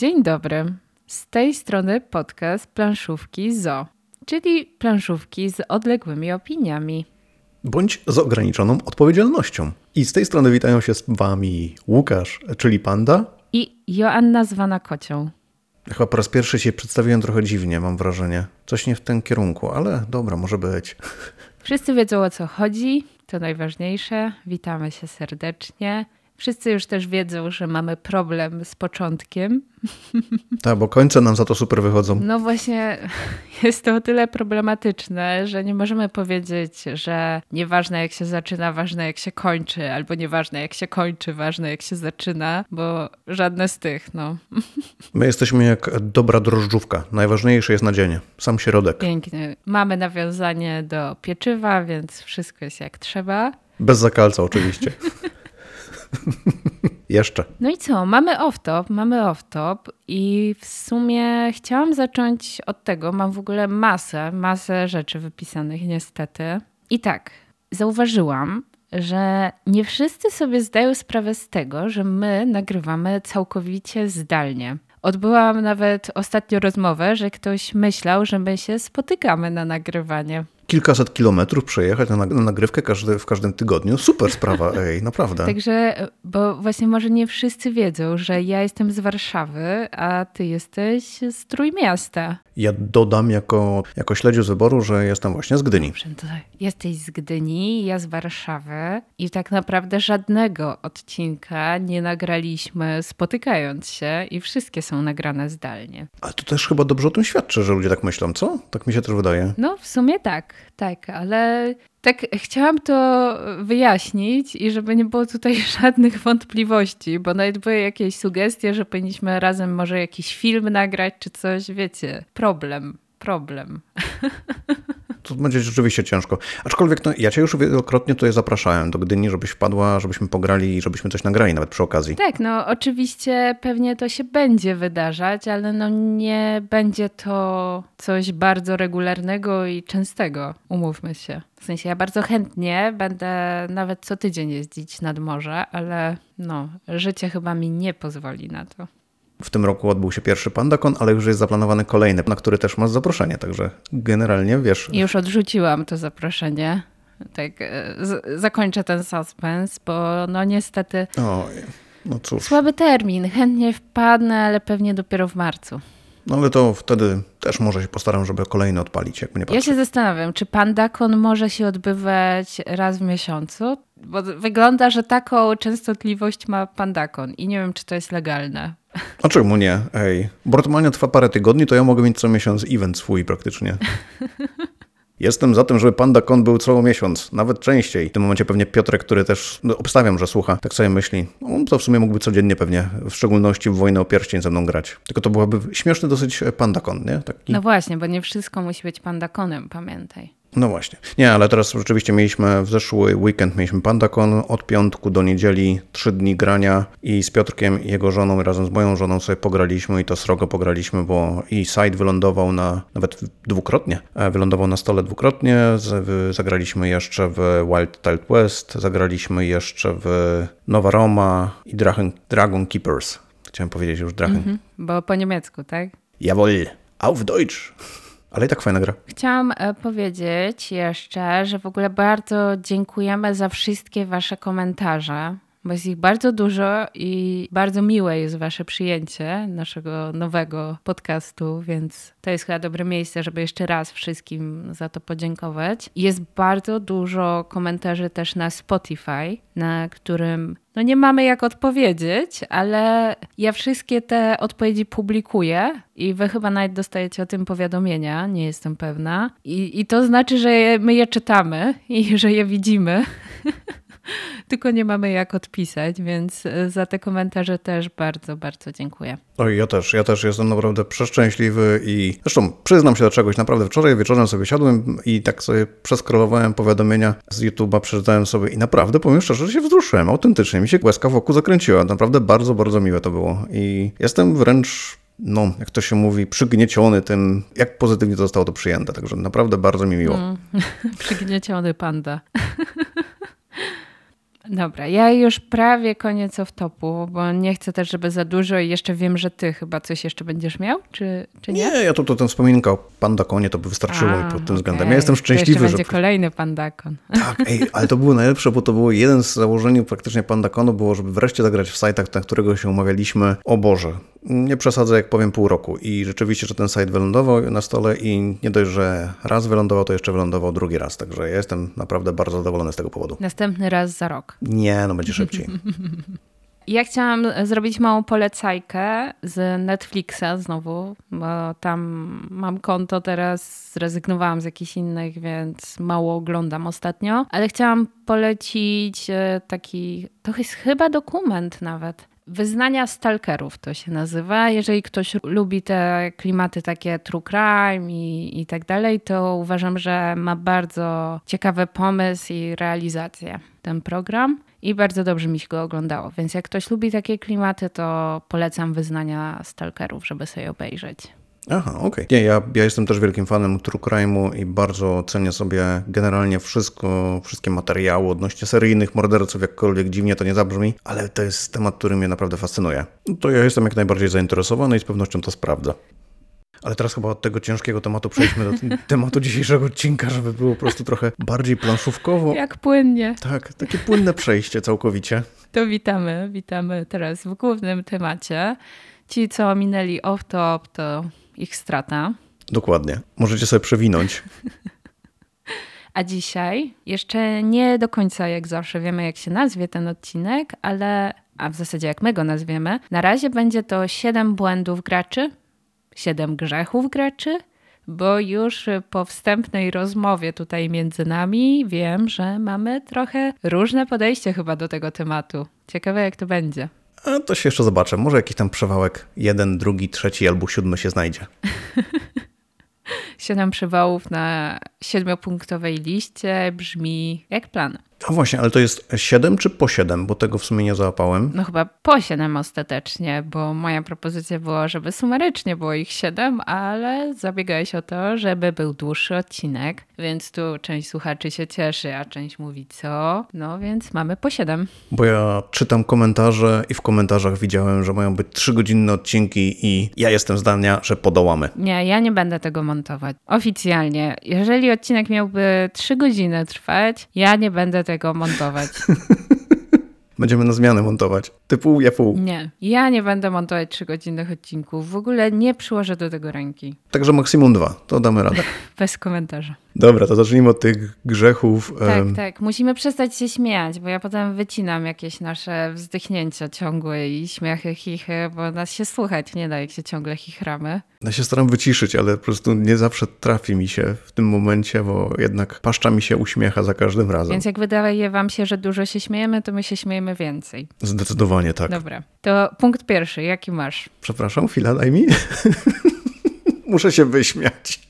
Dzień dobry. Z tej strony podcast Planszówki ZO, czyli planszówki z odległymi opiniami. Bądź z ograniczoną odpowiedzialnością. I z tej strony witają się z Wami Łukasz, czyli Panda. I Joanna zwana Kocią. Chyba po raz pierwszy się przedstawiłem trochę dziwnie, mam wrażenie. Coś nie w tym kierunku, ale dobra, może być. Wszyscy wiedzą o co chodzi, to najważniejsze. Witamy się serdecznie. Wszyscy już też wiedzą, że mamy problem z początkiem. Tak, bo końce nam za to super wychodzą. No właśnie, jest to o tyle problematyczne, że nie możemy powiedzieć, że nieważne jak się zaczyna, ważne jak się kończy, albo nieważne jak się kończy, ważne jak się zaczyna, bo żadne z tych, no. My jesteśmy jak dobra drożdżówka. Najważniejsze jest nadzienie. Sam środek. Pięknie. Mamy nawiązanie do pieczywa, więc wszystko jest jak trzeba. Bez zakalca oczywiście. Jeszcze. No i co? Mamy off-top, mamy off-top i w sumie chciałam zacząć od tego. Mam w ogóle masę, masę rzeczy wypisanych niestety. I tak, zauważyłam, że nie wszyscy sobie zdają sprawę z tego, że my nagrywamy całkowicie zdalnie. Odbyłam nawet ostatnio rozmowę, że ktoś myślał, że my się spotykamy na nagrywanie kilkaset kilometrów przejechać na, nagrywkę każdy, w każdym tygodniu. Super sprawa, ej, naprawdę. Także, bo właśnie może nie wszyscy wiedzą, że ja jestem z Warszawy, a ty jesteś z Trójmiasta. Ja dodam jako, jako śledziu z wyboru, że jestem właśnie z Gdyni. Jesteś z Gdyni, ja z Warszawy i tak naprawdę żadnego odcinka nie nagraliśmy spotykając się i wszystkie są nagrane zdalnie. Ale to też chyba dobrze o tym świadczy, że ludzie tak myślą, co? Tak mi się też wydaje. No, w sumie tak, tak, ale tak chciałam to wyjaśnić i żeby nie było tutaj żadnych wątpliwości, bo nawet były jakieś sugestie, że powinniśmy razem może jakiś film nagrać czy coś, wiecie, problem, problem. To będzie rzeczywiście ciężko. Aczkolwiek no, ja cię już wielokrotnie tutaj zapraszałem do Gdyni, żebyś wpadła, żebyśmy pograli i żebyśmy coś nagrali nawet przy okazji. Tak, no oczywiście pewnie to się będzie wydarzać, ale no nie będzie to coś bardzo regularnego i częstego, umówmy się. W sensie ja bardzo chętnie będę nawet co tydzień jeździć nad morze, ale no, życie chyba mi nie pozwoli na to. W tym roku odbył się pierwszy PandaCon, ale już jest zaplanowany kolejny, na który też masz zaproszenie, także generalnie wiesz. Już odrzuciłam to zaproszenie. Tak, e, zakończę ten suspens, bo no niestety. Oj, no cóż. Słaby termin. Chętnie wpadnę, ale pewnie dopiero w marcu. No ale to wtedy też może się postaram, żeby kolejny odpalić, jakby nie patrzę. Ja się zastanawiam, czy PandaCon może się odbywać raz w miesiącu? Bo wygląda, że taką częstotliwość ma PandaCon i nie wiem, czy to jest legalne. A czemu nie? Ej, bo normalnie trwa parę tygodni, to ja mogę mieć co miesiąc event swój praktycznie. Jestem za tym, żeby PandaCon był co miesiąc, nawet częściej. W tym momencie pewnie Piotrek, który też no, obstawiam, że słucha, tak sobie myśli, on to w sumie mógłby codziennie pewnie, w szczególności w Wojnę o Pierścień ze mną grać. Tylko to byłaby śmieszny dosyć PandaCon, nie? Taki... No właśnie, bo nie wszystko musi być PandaConem, pamiętaj. No właśnie. Nie, ale teraz rzeczywiście mieliśmy w zeszły weekend mieliśmy PandaCon od piątku do niedzieli, trzy dni grania i z Piotrkiem i jego żoną razem z moją żoną sobie pograliśmy i to srogo pograliśmy, bo i site wylądował na, nawet dwukrotnie, e, wylądował na stole dwukrotnie, zagraliśmy jeszcze w Wild Tilt West, zagraliśmy jeszcze w Nowa Roma i Dragon, Dragon Keepers. Chciałem powiedzieć już Drachen. -hmm, bo po niemiecku, tak? Jawohl, auf Deutsch. Ale i tak fajna gra. Chciałam e, powiedzieć jeszcze, że w ogóle bardzo dziękujemy za wszystkie Wasze komentarze bo jest ich bardzo dużo i bardzo miłe jest Wasze przyjęcie naszego nowego podcastu, więc to jest chyba dobre miejsce, żeby jeszcze raz wszystkim za to podziękować. Jest bardzo dużo komentarzy też na Spotify, na którym no nie mamy jak odpowiedzieć, ale ja wszystkie te odpowiedzi publikuję i wy chyba nawet dostajecie o tym powiadomienia, nie jestem pewna. I, i to znaczy, że my je czytamy i że je widzimy. tylko nie mamy jak odpisać, więc e, za te komentarze też bardzo, bardzo dziękuję. Oj, ja też, ja też jestem naprawdę przeszczęśliwy i zresztą przyznam się do czegoś, naprawdę wczoraj wieczorem sobie siadłem i tak sobie przeskrolowałem powiadomienia z YouTube'a, przeczytałem sobie i naprawdę powiem szczerze, że się wzruszyłem, autentycznie, mi się łezka wokół zakręciła, naprawdę bardzo, bardzo miłe to było i jestem wręcz no, jak to się mówi, przygnieciony tym, jak pozytywnie to zostało to przyjęte. Także naprawdę bardzo mi miło. Mm. przygnieciony panda. Dobra, ja już prawie koniec off-topu, bo nie chcę też, żeby za dużo i jeszcze wiem, że ty chyba coś jeszcze będziesz miał, czy, czy nie? Nie, ja tu, tu tę wspominkę o Pandakonie to by wystarczyło A, pod tym okej. względem. Ja jestem To szczęśliwy, jeszcze że... będzie kolejny pandakon. Tak, ej, ale to było najlepsze, bo to było jeden z założeń praktycznie Pandakonu było, żeby wreszcie zagrać w sajtach, na którego się umawialiśmy. O Boże, nie przesadzę jak powiem pół roku i rzeczywiście, że ten sajt wylądował na stole i nie dość, że raz wylądował, to jeszcze wylądował drugi raz, także ja jestem naprawdę bardzo zadowolony z tego powodu. Następny raz za rok. Nie, no będzie szybciej. Ja chciałam zrobić małą polecajkę z Netflixa znowu, bo tam mam konto teraz, zrezygnowałam z jakichś innych, więc mało oglądam ostatnio, ale chciałam polecić e, taki, to jest chyba dokument nawet. Wyznania stalkerów to się nazywa. Jeżeli ktoś lubi te klimaty takie true crime i, i tak dalej, to uważam, że ma bardzo ciekawy pomysł i realizację ten program i bardzo dobrze mi się go oglądało. Więc jak ktoś lubi takie klimaty, to polecam wyznania stalkerów, żeby sobie obejrzeć. Aha, okej. Nie, ja, ja jestem też wielkim fanem True Crime'u i bardzo cenię sobie generalnie wszystko, wszystkie materiały odnośnie seryjnych morderców, jakkolwiek dziwnie to nie zabrzmi, ale to jest temat, który mnie naprawdę fascynuje. No To ja jestem jak najbardziej zainteresowany i z pewnością to sprawdzę. Ale teraz chyba od tego ciężkiego tematu przejdźmy do tematu dzisiejszego odcinka, żeby było po prostu trochę bardziej planszówkowo. Jak płynnie. Tak, takie płynne przejście całkowicie. To witamy, witamy teraz w głównym temacie. Ci, co minęli off-top, to ich strata. Dokładnie. Możecie sobie przewinąć. A dzisiaj jeszcze nie do końca, jak zawsze, wiemy, jak się nazwie ten odcinek, ale, a w zasadzie jak my go nazwiemy, na razie będzie to 7 błędów graczy, 7 grzechów graczy, bo już po wstępnej rozmowie tutaj między nami wiem, że mamy trochę różne podejście chyba do tego tematu. Ciekawe, jak to będzie. A to się jeszcze zobaczę. Może jakiś tam przewałek jeden, drugi, trzeci albo siódmy się znajdzie. Siedem przywałów na siedmiopunktowej liście brzmi jak plan. A właśnie, ale to jest 7 czy po 7? Bo tego w sumie nie załapałem. No chyba po siedem ostatecznie, bo moja propozycja była, żeby sumarycznie było ich siedem, ale zabiegałeś o to, żeby był dłuższy odcinek, więc tu część słuchaczy się cieszy, a część mówi co? No więc mamy po siedem. Bo ja czytam komentarze i w komentarzach widziałem, że mają być 3-godzinne odcinki i ja jestem zdania, że podołamy. Nie, ja nie będę tego montować. Oficjalnie. Jeżeli odcinek miałby trzy godziny trwać, ja nie będę tego montować. Będziemy na zmianę montować. Ty pół, ja pół. Nie, ja nie będę montować trzygodzinnych odcinków. W ogóle nie przyłożę do tego ręki. Także maksimum dwa. To damy radę. Bez komentarza. Dobra, to zacznijmy od tych grzechów. Tak, tak. Musimy przestać się śmiać, bo ja potem wycinam jakieś nasze wzdychnięcia ciągłe i śmiechy, chichy, bo nas się słuchać nie da, jak się ciągle chichramy. Ja się staram wyciszyć, ale po prostu nie zawsze trafi mi się w tym momencie, bo jednak paszcza mi się uśmiecha za każdym razem. Więc jak wydaje wam się, że dużo się śmiejemy, to my się śmiejemy więcej. Zdecydowanie tak. Dobra, to punkt pierwszy. Jaki masz? Przepraszam, chwila, daj mi. Muszę się wyśmiać.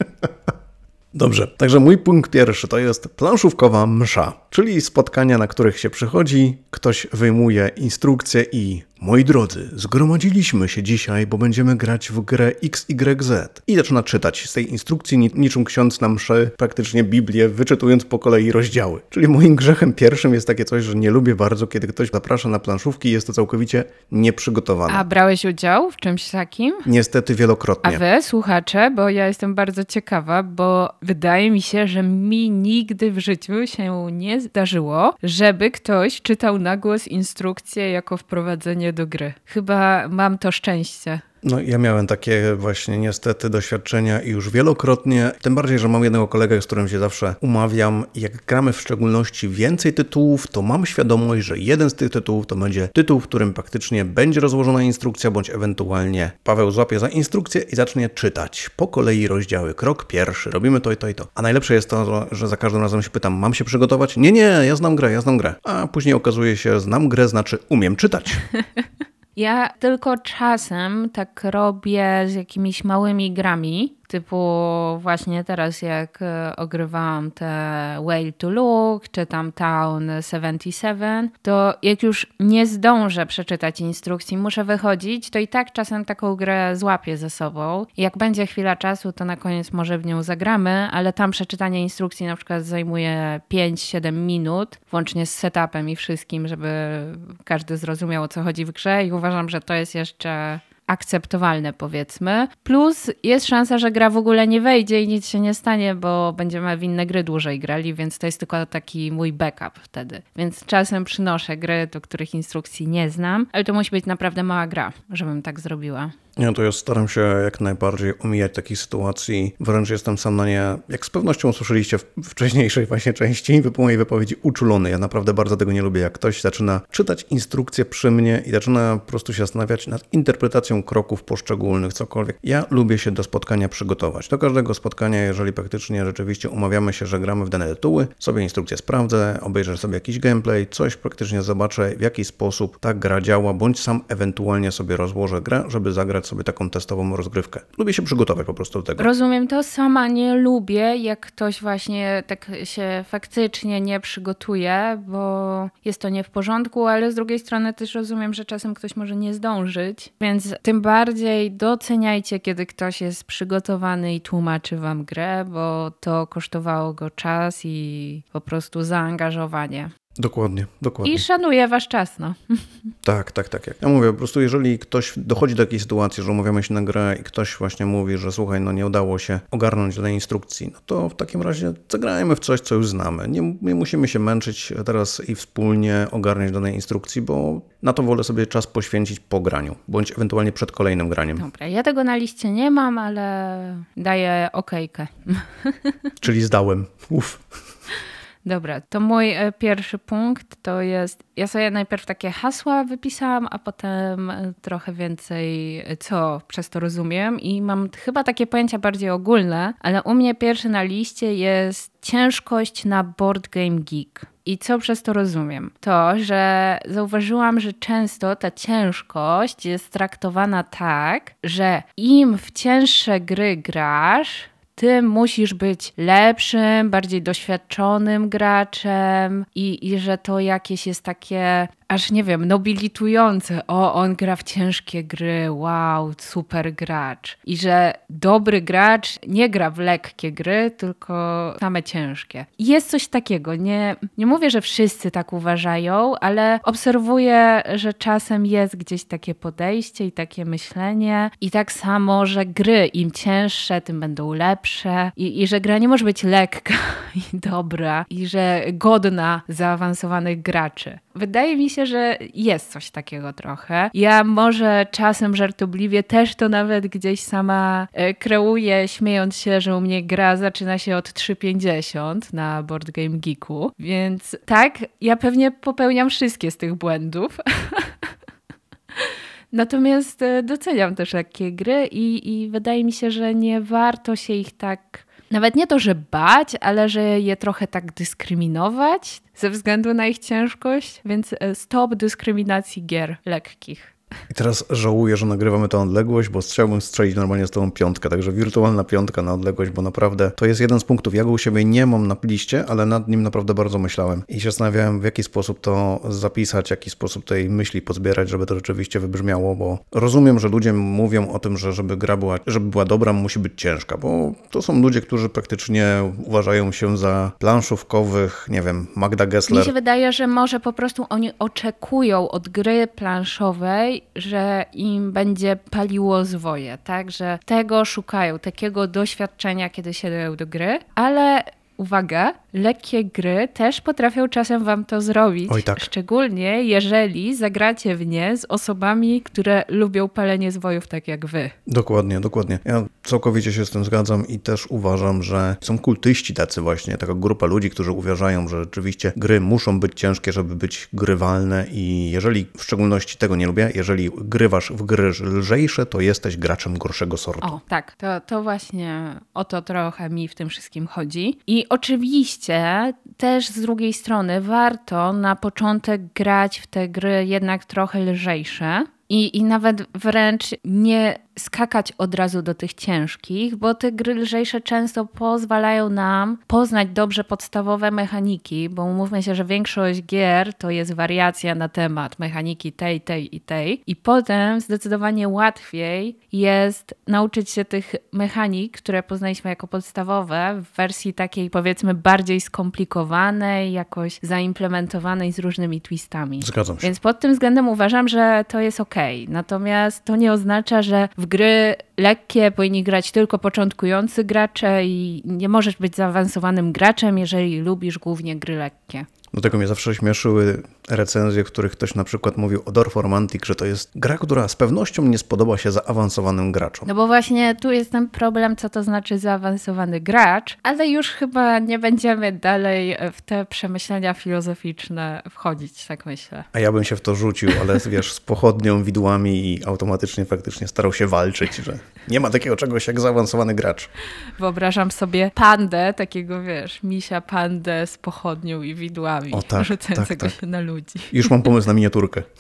Dobrze, także mój punkt pierwszy to jest planszówkowa msza, czyli spotkania, na których się przychodzi, ktoś wyjmuje instrukcję i moi drodzy, zgromadziliśmy się dzisiaj, bo będziemy grać w grę XYZ i zaczyna czytać z tej instrukcji ni- niczym ksiądz na mszy, praktycznie Biblię, wyczytując po kolei rozdziały. Czyli moim grzechem pierwszym jest takie coś, że nie lubię bardzo, kiedy ktoś zaprasza na planszówki i jest to całkowicie nieprzygotowane. A brałeś udział w czymś takim? Niestety A wielokrotnie. wy, słuchacze, bo ja jestem bardzo ciekawa, bo wydaje mi się, że mi nigdy w życiu się nie zdarzyło, żeby ktoś czytał na głos instrukcję jako wprowadzenie do gry. Chyba mam to szczęście. No ja miałem takie właśnie niestety doświadczenia i już wielokrotnie, tym bardziej, że mam jednego kolegę, z którym się zawsze umawiam. Jak gramy w szczególności więcej tytułów, to mam świadomość, że jeden z tych tytułów to będzie tytuł, w którym praktycznie będzie rozłożona instrukcja, bądź ewentualnie Paweł złapie za instrukcję i zacznie czytać po kolei rozdziały. Krok pierwszy, robimy to i to i to. A najlepsze jest to, że za każdym razem się pytam, mam się przygotować? Nie, nie, ja znam grę, ja znam grę. A później okazuje się, znam grę, znaczy umiem czytać. Ja tylko czasem tak robię z jakimiś małymi grami, typu właśnie teraz jak e, ogrywałam te Whale to Look, czy tam Town 77, to jak już nie zdążę przeczytać instrukcji, muszę wychodzić, to i tak czasem taką grę złapię ze sobą. Jak będzie chwila czasu, to na koniec może w nią zagramy, ale tam przeczytanie instrukcji na przykład zajmuje 5-7 minut, włącznie z setupem i wszystkim, żeby każdy zrozumiał o co chodzi w grze i uważam, że to jest jeszcze akceptowalne, powiedzmy. Plus jest szansa, że gra w ogóle nie wejdzie i nic się nie stanie, bo będziemy w inne gry dłużej grali, więc to jest tylko taki mój backup wtedy. Więc czasem przynoszę gry, do których instrukcji nie znam, ale to musi być naprawdę mała gra, żebym tak zrobiła. Ja to ja staram się jak najbardziej omijać takich sytuacji. Wręcz jestem sam na nie, jak z pewnością usłyszeliście w wcześniejszej właśnie części po mojej wypowiedzi, uczulony. Ja naprawdę bardzo tego nie lubię, jak ktoś zaczyna czytać instrukcje przy mnie i zaczyna po prostu się zastanawiać nad interpretacją kroków poszczególnych, cokolwiek. Ja lubię się do spotkania przygotować. Do każdego spotkania, jeżeli praktycznie rzeczywiście umawiamy się, że gramy w dane tytuły, sobie instrukcję sprawdzę, obejrzę sobie jakiś gameplay, coś praktycznie zobaczę, w jaki sposób ta gra działa, bądź sam ewentualnie sobie rozłożę grę, żeby zagrać sobie taką testową rozgrywkę. Lubię się przygotować po prostu do tego. Rozumiem to, sama nie lubię, jak ktoś właśnie tak się faktycznie nie przygotuje, bo jest to nie w porządku, ale z drugiej strony też rozumiem, że czasem ktoś może nie zdążyć, więc tym bardziej doceniajcie, kiedy ktoś jest przygotowany i tłumaczy wam grę, bo to kosztowało go czas i po prostu zaangażowanie. Dokładnie, dokładnie. I szanuję wasz czas, no. Tak, tak, tak. Ja mówię, po prostu jeżeli ktoś dochodzi do takiej sytuacji, że umawiamy się na grę i ktoś właśnie mówi, że słuchaj, no nie udało się ogarnąć tej instrukcji, no to w takim razie zagrajmy w coś, co już znamy. Nie, nie musimy się męczyć teraz i wspólnie ogarniać danej instrukcji, bo na to wolę sobie czas poświęcić po graniu, bądź ewentualnie przed kolejnym graniem. Dobra, ja tego na liście nie mam, ale daję okejkę. Czyli zdałem. Uff. Dobra, to mój e, pierwszy punkt to jest, ja sobie najpierw takie hasła wypisałam, a potem e, trochę więcej, e, co przez to rozumiem i mam chyba takie pojęcia bardziej ogólne, ale u mnie pierwszy na liście jest ciężkość na Board Game Geek. I co przez to rozumiem? To, że zauważyłam, że często ta ciężkość jest traktowana tak, że im w cięższe gry grasz, ty musisz być lepszym, bardziej doświadczonym graczem i, i że to jakieś jest takie aż nie wiem, nobilitujące. O, on gra w ciężkie gry, wow, super gracz. I że dobry gracz nie gra w lekkie gry, tylko same ciężkie. Jest coś takiego. Nie, nie mówię, że wszyscy tak uważają, ale obserwuję, że czasem jest gdzieś takie podejście i takie myślenie. I tak samo, że gry im cięższe, tym będą lepsze. I, i że gra nie może być lekka i dobra. I że godna zaawansowanych graczy. Wydaje mi się, że jest coś takiego trochę. Ja może czasem żartobliwie też to nawet gdzieś sama e, kreuję, śmiejąc się, że u mnie gra zaczyna się od 3,50 na Board Game Geeku. Więc tak, ja pewnie popełniam wszystkie z tych błędów. Natomiast e, doceniam też lekkie gry i, i wydaje mi się, że nie warto się ich tak nawet nie to, że bać, ale że je trochę tak dyskryminować ze względu na ich ciężkość, więc e, stop dyskryminacji gier lekkich. I teraz żałuję, że nagrywamy tę odległość, bo chciałbym strzelić normalnie z tą piątkę, także wirtualna piątka na odległość, bo naprawdę to jest jeden z punktów. Ja go u siebie nie mam na liście, ale nad nim naprawdę bardzo myślałem i się zastanawiałem, w jaki sposób to zapisać, w jaki sposób tej myśli pozbierać, żeby to rzeczywiście wybrzmiało, bo rozumiem, że ludzie mówią o tym, że żeby gra była, żeby była dobra, musi być ciężka, bo to są ludzie, którzy praktycznie uważają się za planszówkowych, nie wiem, Magda Gessler. Mi się wydaje, że może po prostu oni oczekują od gry planszowej że im będzie paliło zwoje, tak? Że tego szukają, takiego doświadczenia, kiedy siadają do gry, ale uwaga, lekkie gry też potrafią czasem wam to zrobić. Oj, tak. Szczególnie jeżeli zagracie w nie z osobami, które lubią palenie zwojów tak jak wy. Dokładnie, dokładnie. Ja całkowicie się z tym zgadzam i też uważam, że są kultyści tacy właśnie, taka grupa ludzi, którzy uważają, że rzeczywiście gry muszą być ciężkie, żeby być grywalne i jeżeli w szczególności tego nie lubię, jeżeli grywasz w gry lżejsze, to jesteś graczem gorszego sortu. O, tak. To, to właśnie o to trochę mi w tym wszystkim chodzi. I oczywiście też z drugiej strony warto na początek grać w te gry jednak trochę lżejsze. I, I nawet wręcz nie skakać od razu do tych ciężkich, bo te gry lżejsze często pozwalają nam poznać dobrze podstawowe mechaniki, bo umówmy się, że większość gier to jest wariacja na temat mechaniki tej, tej i tej i potem zdecydowanie łatwiej jest nauczyć się tych mechanik, które poznaliśmy jako podstawowe w wersji takiej powiedzmy bardziej skomplikowanej, jakoś zaimplementowanej z różnymi twistami. Zgadzam się. Więc pod tym względem uważam, że to jest ok. Natomiast to nie oznacza, że w gry lekkie powinni grać tylko początkujący gracze i nie możesz być zaawansowanym graczem, jeżeli lubisz głównie gry lekkie. Do tego mnie zawsze śmieszyły recenzje, w których ktoś na przykład mówił o Dorf Romantic, że to jest gra, która z pewnością nie spodoba się zaawansowanym graczom. No bo właśnie tu jest ten problem, co to znaczy zaawansowany gracz, ale już chyba nie będziemy dalej w te przemyślenia filozoficzne wchodzić, tak myślę. A ja bym się w to rzucił, ale wiesz, z pochodnią, widłami i automatycznie faktycznie starał się walczyć, że nie ma takiego czegoś jak zaawansowany gracz. Wyobrażam sobie pandę, takiego wiesz, misia pandę z pochodnią i widłami, o, tak, rzucającego tak, tak. się na ludzi. Już mam pomysł na miniaturkę.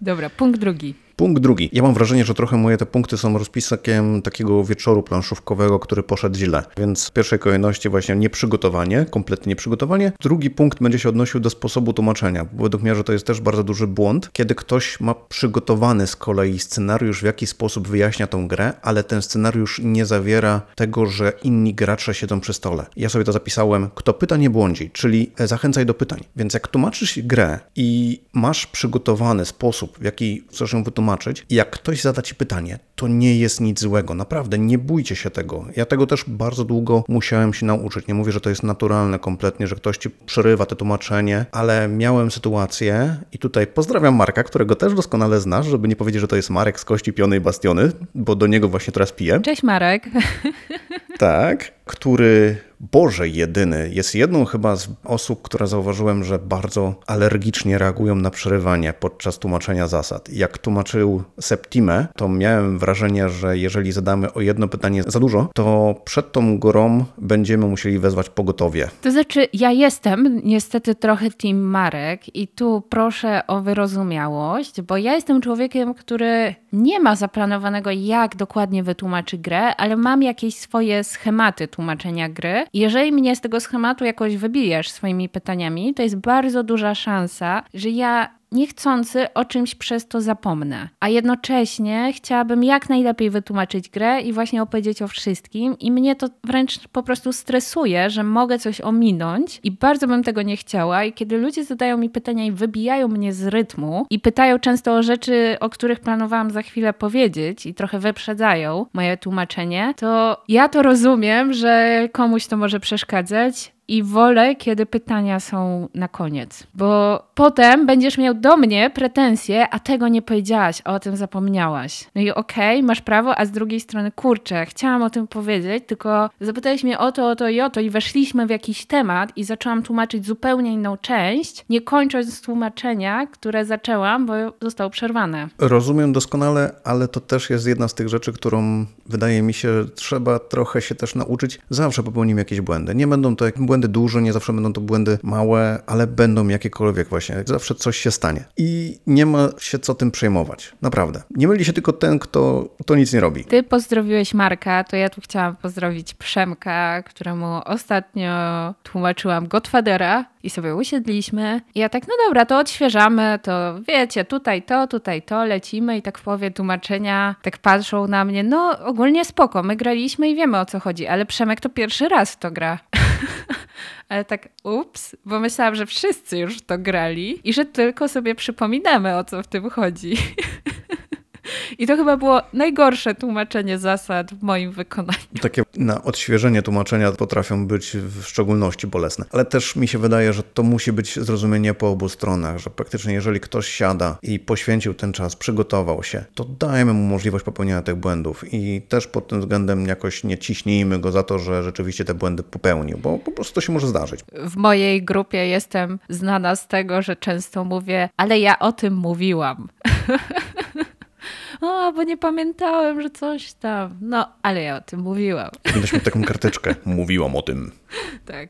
Dobra, punkt drugi. Punkt drugi. Ja mam wrażenie, że trochę moje te punkty są rozpisakiem takiego wieczoru planszówkowego, który poszedł źle. Więc w pierwszej kolejności właśnie nieprzygotowanie, kompletnie nieprzygotowanie. Drugi punkt będzie się odnosił do sposobu tłumaczenia. Według mnie, że to jest też bardzo duży błąd, kiedy ktoś ma przygotowany z kolei scenariusz, w jaki sposób wyjaśnia tą grę, ale ten scenariusz nie zawiera tego, że inni gracze siedzą przy stole. Ja sobie to zapisałem, kto pyta nie błądzi, czyli zachęcaj do pytań. Więc jak tłumaczysz grę i masz przygotowany sposób, w jaki chcesz ją wytłumaczyć, I jak ktoś zada ci pytanie, to nie jest nic złego. Naprawdę, nie bójcie się tego. Ja tego też bardzo długo musiałem się nauczyć. Nie mówię, że to jest naturalne kompletnie, że ktoś ci przerywa to tłumaczenie, ale miałem sytuację i tutaj pozdrawiam Marka, którego też doskonale znasz, żeby nie powiedzieć, że to jest Marek z Kości Piony i Bastiony, bo do niego właśnie teraz piję. Cześć Marek. Tak, który Boże jedyny jest jedną chyba z osób, która zauważyłem, że bardzo alergicznie reagują na przerywanie podczas tłumaczenia zasad. Jak tłumaczył Septime, to miałem wrażenie, że jeżeli zadamy o jedno pytanie za dużo, to przed tą gorą będziemy musieli wezwać pogotowie. To znaczy, ja jestem niestety trochę team Marek i tu proszę o wyrozumiałość, bo ja jestem człowiekiem, który nie ma zaplanowanego, jak dokładnie wytłumaczy grę, ale mam jakieś swoje schematy tłumaczenia gry. Jeżeli mnie z tego schematu jakoś wybijesz swoimi pytaniami, to jest bardzo duża szansa, że ja niechcący o czymś przez to zapomnę. A jednocześnie chciałabym jak najlepiej wytłumaczyć grę i właśnie opowiedzieć o wszystkim, i mnie to wręcz po prostu stresuje, że mogę coś ominąć i bardzo bym tego nie chciała. I kiedy ludzie zadają mi pytania i wybijają mnie z rytmu i pytają często o rzeczy, o których planowałam za chwilę powiedzieć i trochę wyprzedzają moje tłumaczenie, to ja to rozumiem, że komuś to może przeszkadzać i wolę, kiedy pytania są na koniec, bo potem będziesz miał do mnie pretensje, a tego nie powiedziałaś, a o tym zapomniałaś. No i okej, okay, masz prawo, a z drugiej strony, kurczę, chciałam o tym powiedzieć, tylko zapytałeś mnie o to, o to i o to i weszliśmy w jakiś temat i zaczęłam tłumaczyć zupełnie inną część, nie kończąc tłumaczenia, które zaczęłam, bo zostało przerwane. Rozumiem doskonale, ale to też jest jedna z tych rzeczy, którą wydaje mi się, trzeba trochę się też nauczyć. Zawsze popełnimy jakieś błędy. Nie będą to błędy błędy duże, nie zawsze będą to błędy małe, ale będą jakiekolwiek właśnie. Zawsze coś się stanie. I nie ma się co tym przejmować. Naprawdę. Nie myli się tylko ten, kto to nic nie robi. Ty pozdrowiłeś Marka, to ja tu chciałam pozdrowić Przemka, któremu ostatnio tłumaczyłam Godfathera i sobie usiedliśmy. I ja tak, no dobra, to odświeżamy, to wiecie, tutaj to, tutaj to, lecimy i tak w połowie tłumaczenia tak patrzą na mnie, no ogólnie spoko, my graliśmy i wiemy o co chodzi, ale Przemek to pierwszy raz w to gra. Ale tak, ups, bo myślałam, że wszyscy już to grali i że tylko sobie przypominamy, o co w tym chodzi. I to chyba było najgorsze tłumaczenie zasad w moim wykonaniu. Takie na odświeżenie tłumaczenia potrafią być w szczególności bolesne. Ale też mi się wydaje, że to musi być zrozumienie po obu stronach, że praktycznie jeżeli ktoś siada i poświęcił ten czas, przygotował się, to dajemy mu możliwość popełnienia tych błędów i też pod tym względem jakoś nie ciśnijmy go za to, że rzeczywiście te błędy popełnił, bo po prostu to się może zdarzyć. W mojej grupie jestem znana z tego, że często mówię, ale ja o tym mówiłam. o, bo nie pamiętałem, że coś tam. No, ale ja o tym mówiłam. Będziesz mieć taką karteczkę. Mówiłam o tym. Tak.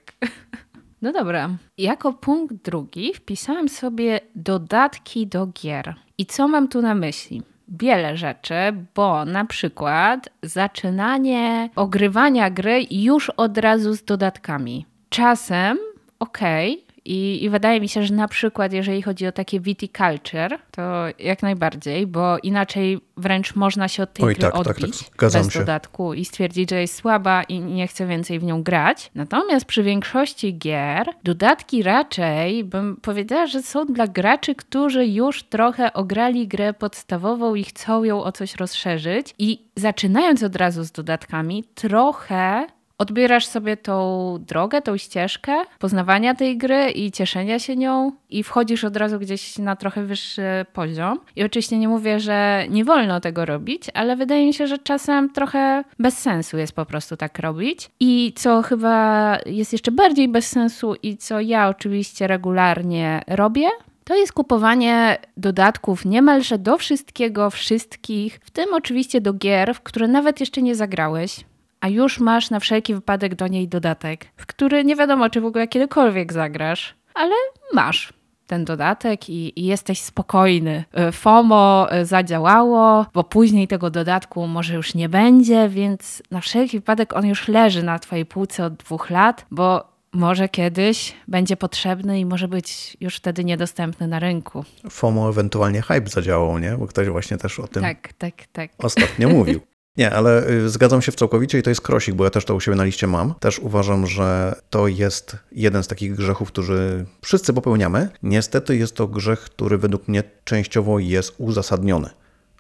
No dobra. Jako punkt drugi wpisałem sobie dodatki do gier. I co mam tu na myśli? wiele rzeczy, bo na przykład zaczynanie ogrywania gry już od razu z dodatkami. Czasem, okej, okay, i, I, wydaje mi się, że na przykład, jeżeli chodzi o takie viticulture, to jak najbardziej, bo inaczej wręcz można się od tej Oj, gry tak, odbić tak, tak. bez się. dodatku i stwierdzić, że jest słaba i nie chcę więcej w nią grać. Natomiast przy większości gier dodatki raczej bym powiedziała, że są dla graczy, którzy już trochę ograli grę podstawową i chcą ją o coś rozszerzyć i zaczynając od razu z dodatkami, trochę odbierasz sobie tą drogę, tą ścieżkę poznawania tej gry i cieszenia się nią i wchodzisz od razu gdzieś na trochę wyższy poziom. I oczywiście nie mówię, że nie wolno tego robić, ale wydaje mi się, że czasem trochę bez sensu jest po prostu tak robić. I co chyba jest jeszcze bardziej bez sensu i co ja oczywiście regularnie robię, to jest kupowanie dodatków niemalże do wszystkiego, wszystkich, w tym oczywiście do gier, w które nawet jeszcze nie zagrałeś a już masz na wszelki wypadek do niej dodatek, w który nie wiadomo, czy w ogóle kiedykolwiek zagrasz, ale masz ten dodatek i, i, jesteś spokojny. E, FOMO e, zadziałało, bo później tego dodatku może już nie będzie, więc na wszelki wypadek on już leży na Twojej półce od dwóch lat, bo może kiedyś będzie potrzebny i może być już wtedy niedostępny na rynku. FOMO ewentualnie hype zadziałał, nie? Bo ktoś właśnie też o tym tak, tak, tak. ostatnio mówił. Nie, ale y, zgadzam się w całkowicie i to jest krosik, bo ja też to u siebie na liście mam. Też uważam, że to jest jeden z takich grzechów, który wszyscy popełniamy. Niestety jest to grzech, który według mnie częściowo jest uzasadniony.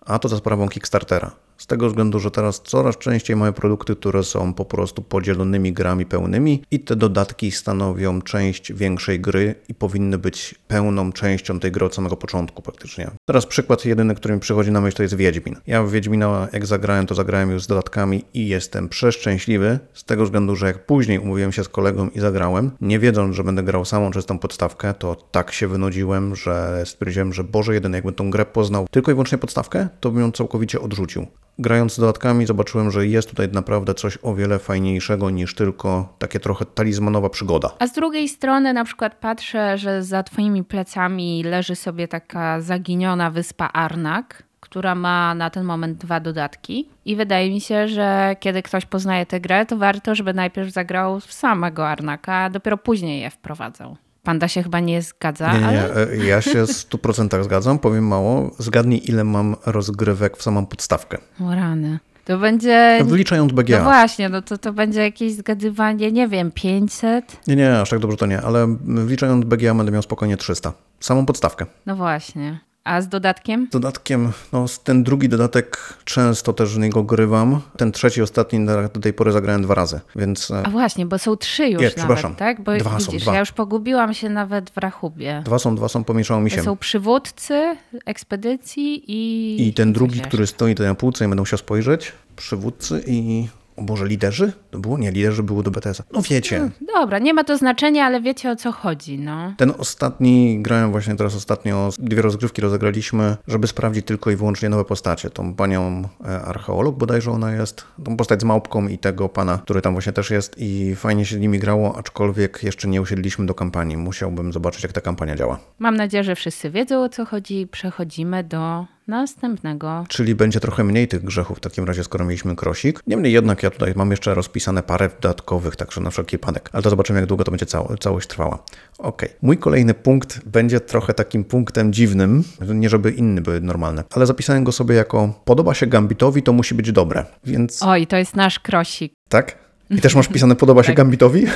A to za sprawą Kickstartera. Z tego względu, że teraz coraz częściej mamy produkty, które są po prostu podzielonymi grami pełnymi i te dodatki stanowią część większej gry i powinny być pełną częścią tej gry od samego początku praktycznie. Teraz przykład jedyny, który mi przychodzi na myśl to jest Wiedźmin. Ja w Wiedźmina jak zagrałem, to zagrałem już z dodatkami i jestem przeszczęśliwy z tego względu, że jak później umówiłem się z kolegą i zagrałem, nie wiedząc, że będę grał samą czystą podstawkę, to tak się wynudziłem, że stwierdziłem, że Boże, jeden jakbym tą grę poznał tylko i wyłącznie podstawkę, to bym ją całkowicie odrzucił grając z dodatkami zobaczyłem, że jest tutaj naprawdę coś o wiele fajniejszego niż tylko takie trochę talizmanowa przygoda. A z drugiej strony na przykład patrzę, że za twoimi plecami leży sobie taka zaginiona wyspa Arnak, która ma na ten moment dwa dodatki. I wydaje mi się, że kiedy ktoś poznaje tę grę, to warto, żeby najpierw zagrał w samego Arnaka, a dopiero później je wprowadzał. Panda się chyba nie zgadza. Nie, nie, ale... E, ja się w 100% zgadzam. Powiem mało. Zgadnij, ile mam rozgrywek w samą podstawkę. O rany. To będzie. Wliczając BGA. No właśnie, no to, to będzie jakieś zgadywanie, nie wiem, 500? Nie, nie, aż tak dobrze to nie, ale wliczając BGA będę miał spokojnie 300. Samą podstawkę. No właśnie. A z dodatkiem? Z dodatkiem, no ten drugi dodatek często też w niego grywam. Ten trzeci, ostatni do tej pory zagrałem dwa razy, więc... E, A właśnie, bo są trzy już Nie, nawet, tak? Bo dwa widzisz, są, dwa. ja już pogubiłam się nawet w rachubie. Dwa są, dwa są, pomieszało mi się. To są przywódcy ekspedycji i... I ten drugi, który stoi tutaj na półce i będę musiał spojrzeć, przywódcy i o Boże, liderzy? To było? Nie, liderzy było do BTS-a. No wiecie. Hmm, dobra, nie ma to znaczenia, ale wiecie o co chodzi, no. Ten ostatni, grałem właśnie teraz ostatnio, dwie rozgrywki rozegraliśmy, żeby sprawdzić tylko i wyłącznie nowe postacie. Tą panią e, archeolog bodajże ona jest, tą postać z małpką i tego pana, który tam właśnie też jest i fajnie się z nimi grało, aczkolwiek jeszcze nie usiedliśmy do kampanii. Musiałbym zobaczyć, jak ta kampania działa. Mam nadzieję, że wszyscy wiedzą o co chodzi. Przechodzimy do następnego. Czyli będzie trochę mniej tych grzechów w takim razie, skoro mieliśmy krosik. Niemniej jednak ja tutaj mam jeszcze rozpisane parę dodatkowych, także na wszelki wypadek. Ale to zobaczymy, jak długo to będzie cał całość trwała. Ok. Mój kolejny punkt będzie trochę takim punktem dziwnym, nie żeby inny były normalne, ale zapisałem go sobie jako podoba się Gambitowi, to musi być dobre, więc... Oj, to jest nasz krosik. Tak? I też masz pisane podoba się tak. Gambitowi?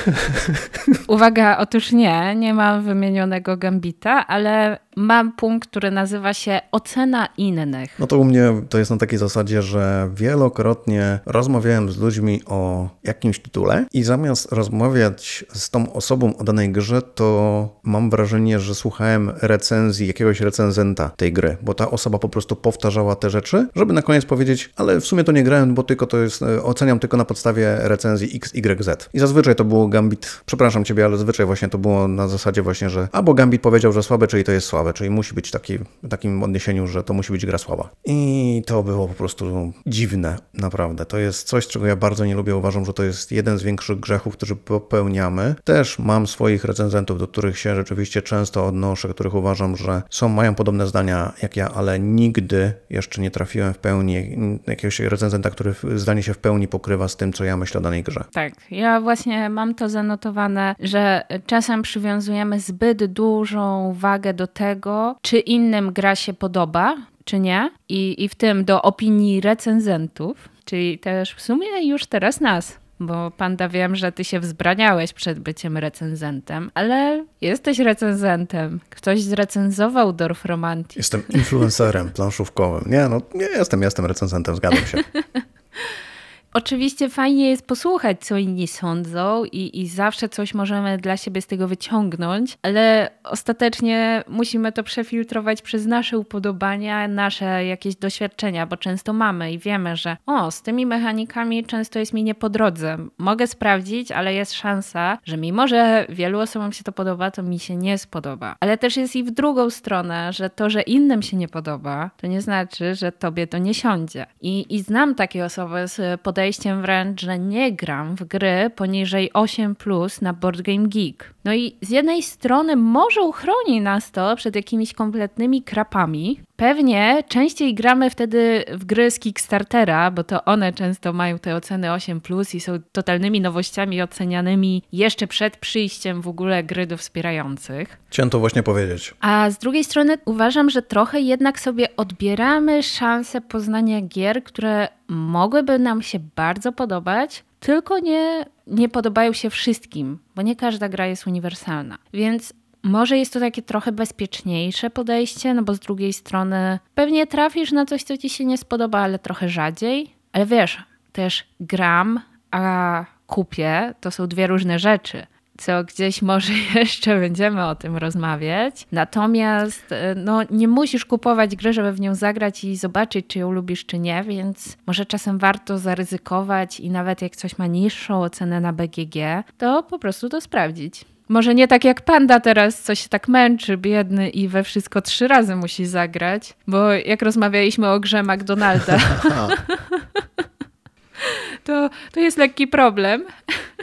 Uwaga, otóż nie, nie mam wymienionego Gambita, ale mam punkt, który nazywa się ocena innych. No to u mnie to jest na takiej zasadzie, że wielokrotnie rozmawiałem z ludźmi o jakimś tytule i zamiast rozmawiać z tą osobą o danej grze, to mam wrażenie, że słuchałem recenzji jakiegoś recenzenta tej gry, bo ta osoba po prostu powtarzała te rzeczy, żeby na koniec powiedzieć, ale w sumie to nie grałem, bo tylko to jest, e, oceniam tylko na podstawie recenzji XYZ. I zazwyczaj to było Gambit, przepraszam ciebie, ale zazwyczaj właśnie to było na zasadzie właśnie, że albo Gambit powiedział, że słabe, czyli to jest słabe, słabe, czyli musi być taki, w takim odniesieniu, że to musi być gra słaba. I to było po prostu dziwne, naprawdę. To jest coś, czego ja bardzo nie lubię. Uważam, że to jest jeden z większych grzechów, który popełniamy. Też mam swoich recenzentów, do których się rzeczywiście często odnoszę, których uważam, że są, mają podobne zdania jak ja, ale nigdy jeszcze nie trafiłem w pełni jakiegoś recenzenta, który zdanie się w pełni pokrywa z tym, co ja myślę o danej grze. Tak, ja właśnie mam to zanotowane, że czasem przywiązujemy zbyt dużą wagę do tego, czy innym gra się podoba, czy nie, i, i w tym do opinii recenzentów, czyli też w sumie już teraz nas. Bo panda wiem, że ty się wzbraniałeś przed byciem recenzentem, ale jesteś recenzentem. Ktoś zrecenzował Dorf Romantic. Jestem influencerem planszówkowym. Nie, no nie jestem, jestem recenzentem, zgadzam się. Oczywiście fajnie jest posłuchać, co inni sądzą i, i zawsze coś możemy dla siebie z tego wyciągnąć, ale ostatecznie musimy to przefiltrować przez nasze upodobania, nasze jakieś doświadczenia, bo często mamy i wiemy, że o, z tymi mechanikami często jest mi nie po drodze. Mogę sprawdzić, ale jest szansa, że mimo, że wielu osobom się to podoba, to mi się nie spodoba. Ale też jest i w drugą stronę, że to, że innym się nie podoba, to nie znaczy, że tobie to nie siądzie. I, i znam takie osoby z podejściem podejściem wręcz, że nie gram w gry poniżej 8 plus na Board Game Geek. No i z jednej strony może uchroni nas to przed jakimiś kompletnymi krapami. Pewnie częściej gramy wtedy w gry z Kickstartera, bo to one często mają te oceny 8 plus i są totalnymi nowościami ocenianymi jeszcze przed przyjściem w ogóle gry do wspierających. Chciałem to właśnie powiedzieć. A z drugiej strony uważam, że trochę jednak sobie odbieramy szansę poznania gier, które mogłyby nam się bardzo podobać, tylko nie, nie podobają się wszystkim, bo nie każda gra jest uniwersalna. Więc może jest to takie trochę bezpieczniejsze podejście, no bo z drugiej strony pewnie trafisz na coś, co ci się nie spodoba, ale trochę rzadziej. Ale wiesz, też gram, a kupię to są dwie różne rzeczy co gdzieś może jeszcze będziemy o tym rozmawiać. Natomiast e, no, nie musisz kupować gry, żeby w nią zagrać i zobaczyć, czy ją lubisz, czy nie, więc może czasem warto zaryzykować i nawet jak coś ma niższą ocenę na BGG, to po prostu to sprawdzić. Może nie tak jak Panda teraz, co się tak męczy, biedny i we wszystko trzy razy musi zagrać, bo jak rozmawialiśmy o grze McDonalda, to, to jest lekki problem.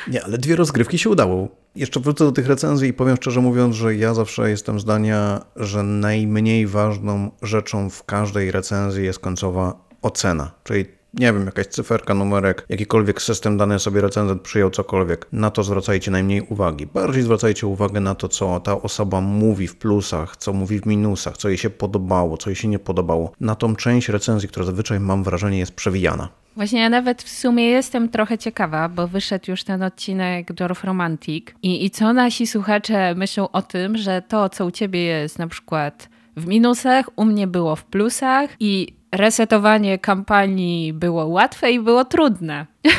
Nie, ale dwie rozgrywki się udało. Jeszcze wrócę do tych recenzji i powiem szczerze mówiąc, że ja zawsze jestem zdania, że najmniej ważną rzeczą w każdej recenzji jest końcowa ocena. Czyli nie wiem, jakaś cyferka, numerek, jakikolwiek system dany sobie recenzent przyjął, cokolwiek. Na to zwracajcie najmniej uwagi. Bardziej zwracajcie uwagę na to, co ta osoba mówi w plusach, co mówi w minusach, co jej się podobało, co jej się nie podobało. Na tą część recenzji, która zazwyczaj mam wrażenie jest przewijana. Właśnie ja nawet w sumie jestem trochę ciekawa, bo wyszedł już ten odcinek Dorf Romantic i, i co nasi słuchacze myślą o tym, że to, co u ciebie jest na przykład w minusach, u mnie było w plusach i resetowanie kampanii było łatwe i było trudne.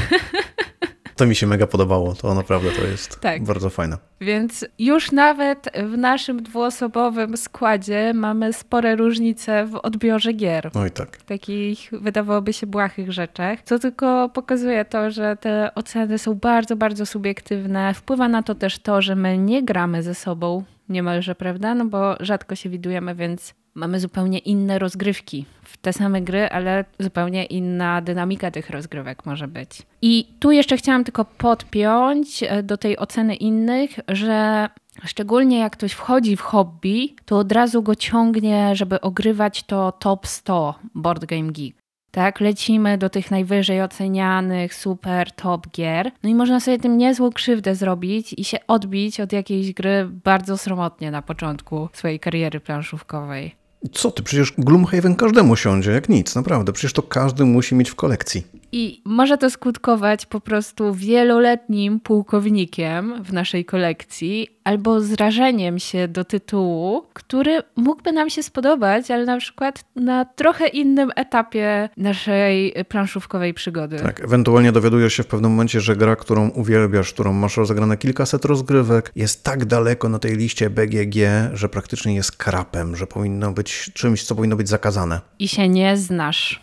To mi się mega podobało, to naprawdę to jest tak. bardzo fajne. Więc już nawet w naszym dwuosobowym składzie mamy spore różnice w odbiorze gier. No i tak. Takich wydawałoby się błahych rzeczach, co tylko pokazuje to, że te oceny są bardzo, bardzo subiektywne. Wpływa na to też to, że my nie gramy ze sobą niemalże, prawda? No bo rzadko się widujemy, więc mamy zupełnie inne rozgrywki w te same gry, ale zupełnie inna dynamika tych rozgrywek może być. I tu jeszcze chciałam tylko podpiąć e, do tej oceny innych, że Szczególnie jak ktoś wchodzi w hobby, to od razu go ciągnie, żeby ogrywać to top 100 Board Game Geek. Tak, lecimy do tych najwyżej ocenianych, super top gier. No i można sobie tym niezłą krzywdę zrobić i się odbić od jakiejś gry bardzo sromotnie na początku swojej kariery planszówkowej. Co ty, przecież Gloomhaven każdemu siądzie, jak nic, naprawdę. Przecież to każdy musi mieć w kolekcji. I może to skutkować po prostu wieloletnim pułkownikiem w naszej kolekcji, albo zrażeniem się do tytułu, który mógłby nam się spodobać, ale na przykład na trochę innym etapie naszej planszówkowej przygody. Tak, ewentualnie dowiadujesz się w pewnym momencie, że gra, którą uwielbiasz, którą masz rozegrane kilkaset rozgrywek, jest tak daleko na tej liście BGG, że praktycznie jest krapem, że powinno być czymś, co powinno być zakazane. I się nie znasz.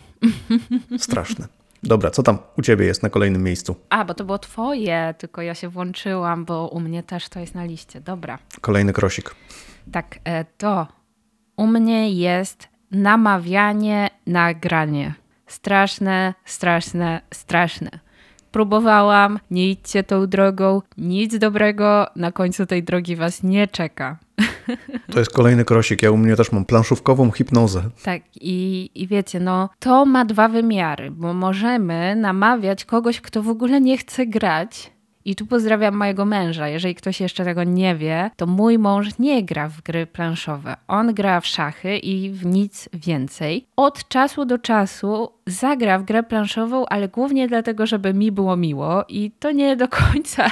Straszne. Dobra, co tam u ciebie jest na kolejnym miejscu? A, bo to było twoje, tylko ja się włączyłam, bo u mnie też to jest na liście. Dobra. Kolejny krosik. Tak, e, to u mnie jest namawianie na granie. Straszne, straszne, straszne. Próbowałam, nie idźcie tą drogą, nic dobrego na końcu tej drogi was nie czeka. To jest kolejny krosik. Ja u mnie też mam planszówkową hipnozę. Tak, i, i wiecie, no to ma dwa wymiary, bo możemy namawiać kogoś, kto w ogóle nie chce grać, i tu pozdrawiam mojego męża. Jeżeli ktoś jeszcze tego nie wie, to mój mąż nie gra w gry planszowe. On gra w szachy i w nic więcej. Od czasu do czasu zagra w grę planszową, ale głównie dlatego, żeby mi było miło i to nie do końca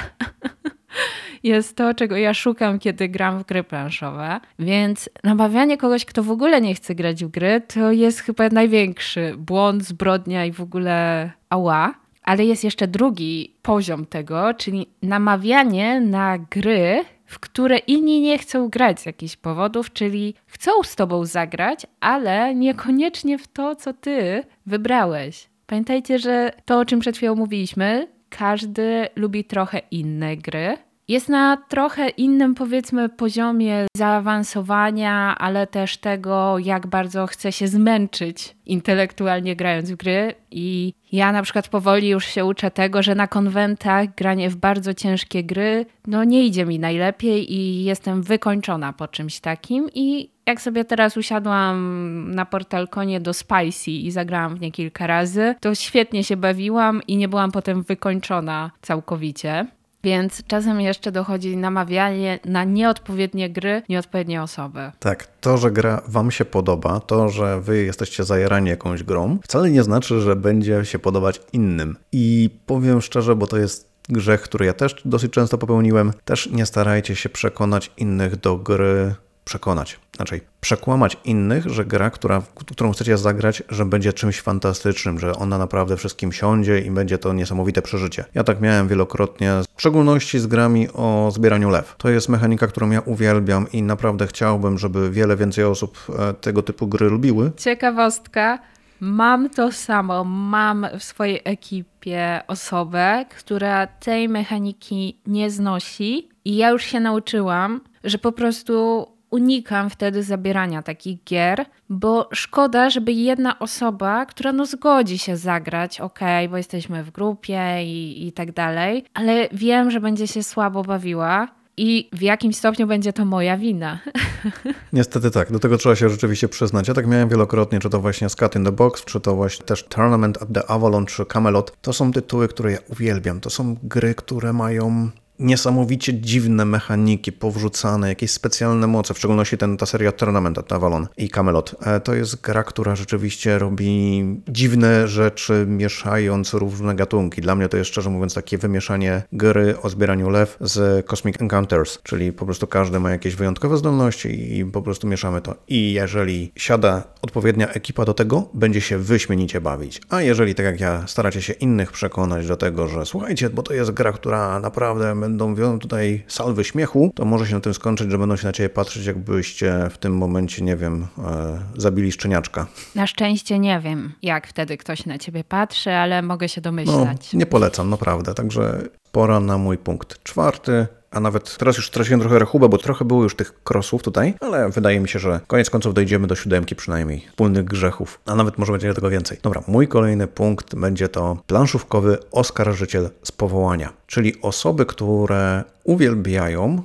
jest to, czego ja szukam, kiedy gram w gry planszowe. Więc namawianie kogoś, kto w ogóle nie chce grać w gry, to jest chyba największy błąd, zbrodnia i w ogóle ała. Ale jest jeszcze drugi poziom tego, czyli namawianie na gry, w które inni nie chcą grać z jakichś powodów, czyli chcą z tobą zagrać, ale niekoniecznie w to, co ty wybrałeś. Pamiętajcie, że to, o czym przed chwilą mówiliśmy, każdy lubi trochę inne gry jest na trochę innym, powiedzmy, poziomie zaawansowania, ale też tego, jak bardzo chce się zmęczyć intelektualnie grając w gry. I ja na przykład powoli już się uczę tego, że na konwentach granie w bardzo ciężkie gry, no nie idzie mi najlepiej i jestem wykończona po czymś takim. I jak sobie teraz usiadłam na portalkonie do Spicy i zagrałam w nie kilka razy, to świetnie się bawiłam i nie byłam potem wykończona całkowicie. Więc czasem jeszcze dochodzi namawianie na nieodpowiednie gry, nieodpowiednie osoby. Tak, to, że gra Wam się podoba, to, że Wy jesteście zajarani jakąś grą, wcale nie znaczy, że będzie się podobać innym. I powiem szczerze, bo to jest grzech, który ja też dosyć często popełniłem, też nie starajcie się przekonać innych do gry przekonać, znaczy przekłamać innych, że gra, która, którą chcecie zagrać, że będzie czymś fantastycznym, że ona naprawdę wszystkim siądzie i będzie to niesamowite przeżycie. Ja tak miałem wielokrotnie, w szczególności z grami o zbieraniu lew. To jest mechanika, którą ja uwielbiam i naprawdę chciałbym, żeby wiele więcej osób e, tego typu gry lubiły. Ciekawostka. Mam to samo. Mam w swojej ekipie osobę, która tej mechaniki nie znosi, i ja już się nauczyłam, że po prostu unikam wtedy zabierania takich gier, bo szkoda, żeby jedna osoba, która no zgodzi się zagrać, ok, bo jesteśmy w grupie i, i tak dalej, ale wiem, że będzie się słabo bawiła. I w jakim stopniu będzie to moja wina. Niestety tak, do tego trzeba się rzeczywiście przyznać. Ja tak miałem wielokrotnie, czy to właśnie Scat in the Box, czy to właśnie też Tournament at the Avalon, czy Camelot. To są tytuły, które ja uwielbiam. To są gry, które mają niesamowicie dziwne mechaniki powrzucane, jakieś specjalne moce, w szczególności ten, ta seria Tournament Avalon i Camelot. E, to jest gra, która rzeczywiście robi dziwne rzeczy, mieszając różne gatunki. Dla mnie to jest szczerze mówiąc takie wymieszanie gry o zbieraniu lew z Cosmic Encounters, czyli po prostu każdy ma jakieś wyjątkowe zdolności i po prostu mieszamy to. I jeżeli siada odpowiednia ekipa do tego, będzie się wyśmienicie bawić. A jeżeli, tak jak ja, staracie się innych przekonać do tego, że słuchajcie, bo to jest gra, która naprawdę będą wią tutaj salwy śmiechu, to może się na tym skończyć, że będą się na ciebie patrzeć, jakbyście w tym momencie, nie wiem, e, zabili szczeniaczka. Na szczęście nie wiem, jak wtedy ktoś na ciebie patrzy, ale mogę się domyślać. No, nie polecam, naprawdę. Także pora na mój punkt czwarty. A nawet teraz już straciłem trochę rachubę, bo trochę było już tych krosów tutaj, ale wydaje mi się, że koniec końców dojdziemy do siódemki przynajmniej, wspólnych grzechów, a nawet może będzie tego więcej. Dobra, mój kolejny punkt będzie to planszówkowy oskarżyciel z powołania, czyli osoby, które uwielbiają